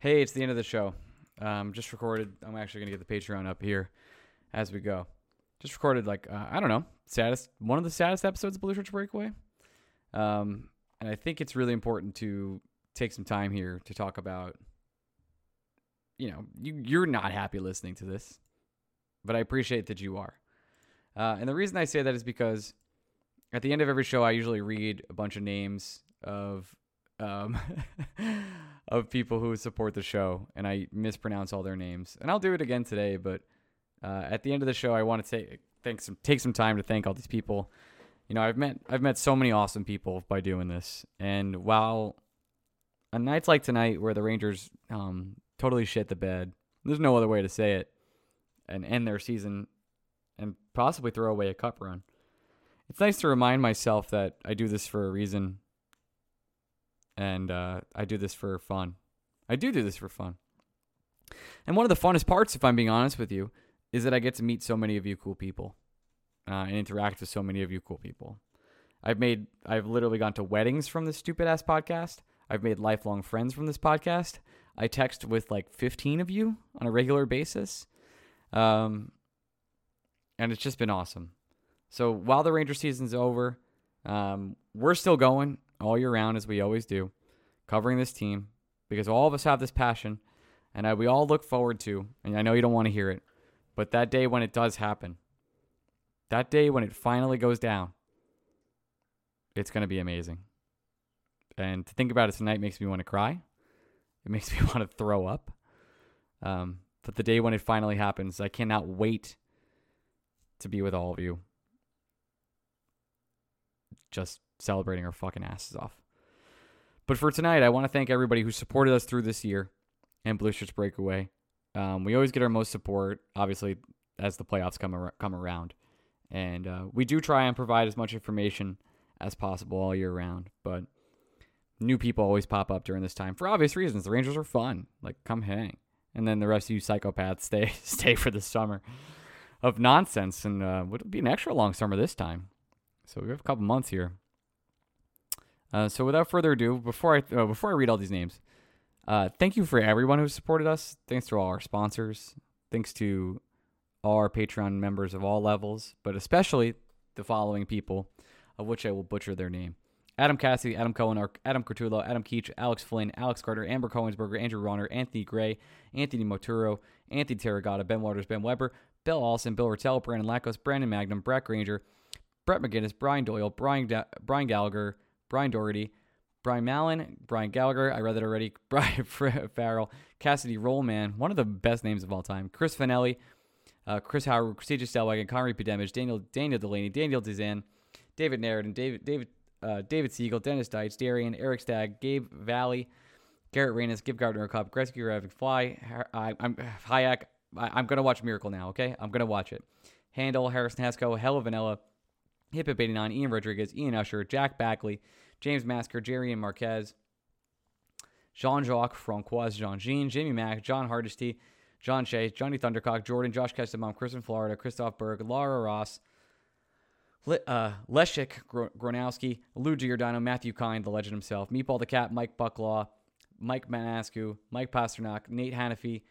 Hey, it's the end of the show. Um, just recorded. I'm actually going to get the Patreon up here as we go. Just recorded, like, uh, I don't know, saddest, one of the saddest episodes of Blue Shirts Breakaway. Um, and I think it's really important to take some time here to talk about, you know, you, you're not happy listening to this, but I appreciate that you are. Uh, and the reason I say that is because at the end of every show, I usually read a bunch of names of um, of people who support the show, and I mispronounce all their names. And I'll do it again today. But uh, at the end of the show, I want to take thank some take some time to thank all these people. You know, I've met I've met so many awesome people by doing this, and while on nights like tonight where the Rangers um, totally shit the bed, there's no other way to say it, and end their season, and possibly throw away a cup run. It's nice to remind myself that I do this for a reason and uh, I do this for fun. I do do this for fun. And one of the funnest parts, if I'm being honest with you, is that I get to meet so many of you cool people uh, and interact with so many of you cool people. I've made, I've literally gone to weddings from this stupid ass podcast. I've made lifelong friends from this podcast. I text with like 15 of you on a regular basis. Um, and it's just been awesome. So while the Ranger season's over, um, we're still going all year round, as we always do, covering this team because all of us have this passion, and I, we all look forward to. And I know you don't want to hear it, but that day when it does happen, that day when it finally goes down, it's going to be amazing. And to think about it tonight makes me want to cry. It makes me want to throw up. Um, but the day when it finally happens, I cannot wait to be with all of you. Just celebrating our fucking asses off. But for tonight, I want to thank everybody who supported us through this year and Blue Shirts Breakaway. Um, we always get our most support, obviously, as the playoffs come ar- come around, and uh, we do try and provide as much information as possible all year round. But new people always pop up during this time for obvious reasons. The Rangers are fun, like come hang, and then the rest of you psychopaths stay stay for the summer of nonsense, and uh, would be an extra long summer this time. So we have a couple months here. Uh, so without further ado, before I uh, before I read all these names, uh, thank you for everyone who supported us. Thanks to all our sponsors. Thanks to all our Patreon members of all levels, but especially the following people, of which I will butcher their name: Adam Cassidy, Adam Cohen, Adam Cortullo, Adam Keach, Alex Flynn, Alex Carter, Amber Cohensberger, Andrew Ronner, Anthony Gray, Anthony Moturo, Anthony Terragata, Ben Waters, Ben Weber, Bill Olson, Bill Rattel, Brandon Lacos, Brandon Magnum, Brett Granger, Brett McGinnis, Brian Doyle, Brian, da- Brian Gallagher, Brian Doherty, Brian Mallon, Brian Gallagher, I read that already, Brian Farrell, Cassidy Rollman, one of the best names of all time, Chris Finelli, uh, Chris Howard, Prestigious Stellwagen, Connery Damage, Daniel Daniel Delaney, Daniel Dizan, David Narrett, David David uh, David Siegel, Dennis Deitz, Darian, Eric Stagg, Gabe Valley, Garrett Reynes, Give Gardner Cup, Gretzky Ravic Fly, I, am Hayek. I, am gonna watch Miracle now. Okay, I'm gonna watch it. Handle Harrison Hasco, Hella Vanilla, Hip 89, Ian Rodriguez, Ian Usher, Jack Backley, James Masker, Jerry and Marquez, Jean Jacques, Francois Jean Jean, Jamie Mack, John Hardesty, John Shea, Johnny Thundercock, Jordan, Josh Kestenbaum, Kristen Florida, Christoph Berg, Laura Ross, Le- uh, Gro- Gronowski, Lou Giordano, Matthew Kind, the legend himself, Meatball the Cat, Mike Bucklaw, Mike Manascu, Mike Pasternak, Nate Hannafy,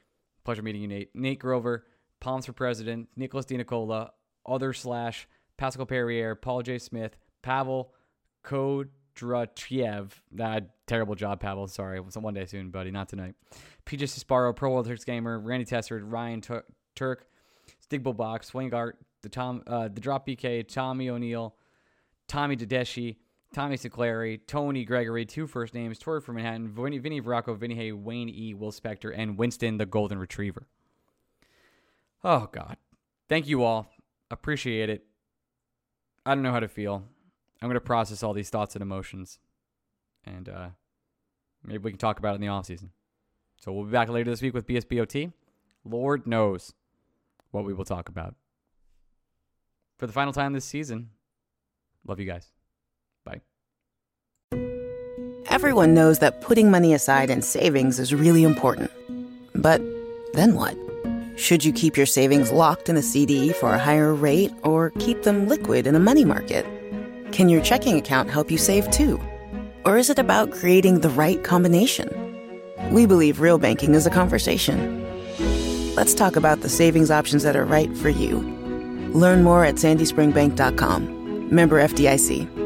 pleasure meeting you, Nate, Nate Grover, Palms for President, Nicholas DiNicola, Other Slash, Pascal Perrier, Paul J. Smith, Pavel Kodratiev. That terrible job, Pavel. Sorry, one day soon, buddy. Not tonight. PJ Sparrow, Pro World Turks Gamer, Randy Tessard, Ryan Tur- Turk, Stigbo Box, Swingart, the Tom, uh, the Drop BK, Tommy O'Neill, Tommy Dedeshi, Tommy Sinclair, Tony Gregory, two first names, Tori from Manhattan, Vinny, Vinny Veracco, Vinny Hay, Wayne E, Will Spector, and Winston the Golden Retriever. Oh, God. Thank you all. Appreciate it. I don't know how to feel. I'm going to process all these thoughts and emotions. And uh, maybe we can talk about it in the off season. So we'll be back later this week with BSBOT. Lord knows what we will talk about. For the final time this season, love you guys. Bye. Everyone knows that putting money aside in savings is really important. But then what? Should you keep your savings locked in a CD for a higher rate or keep them liquid in a money market? Can your checking account help you save too? Or is it about creating the right combination? We believe real banking is a conversation. Let's talk about the savings options that are right for you. Learn more at sandyspringbank.com. Member FDIC.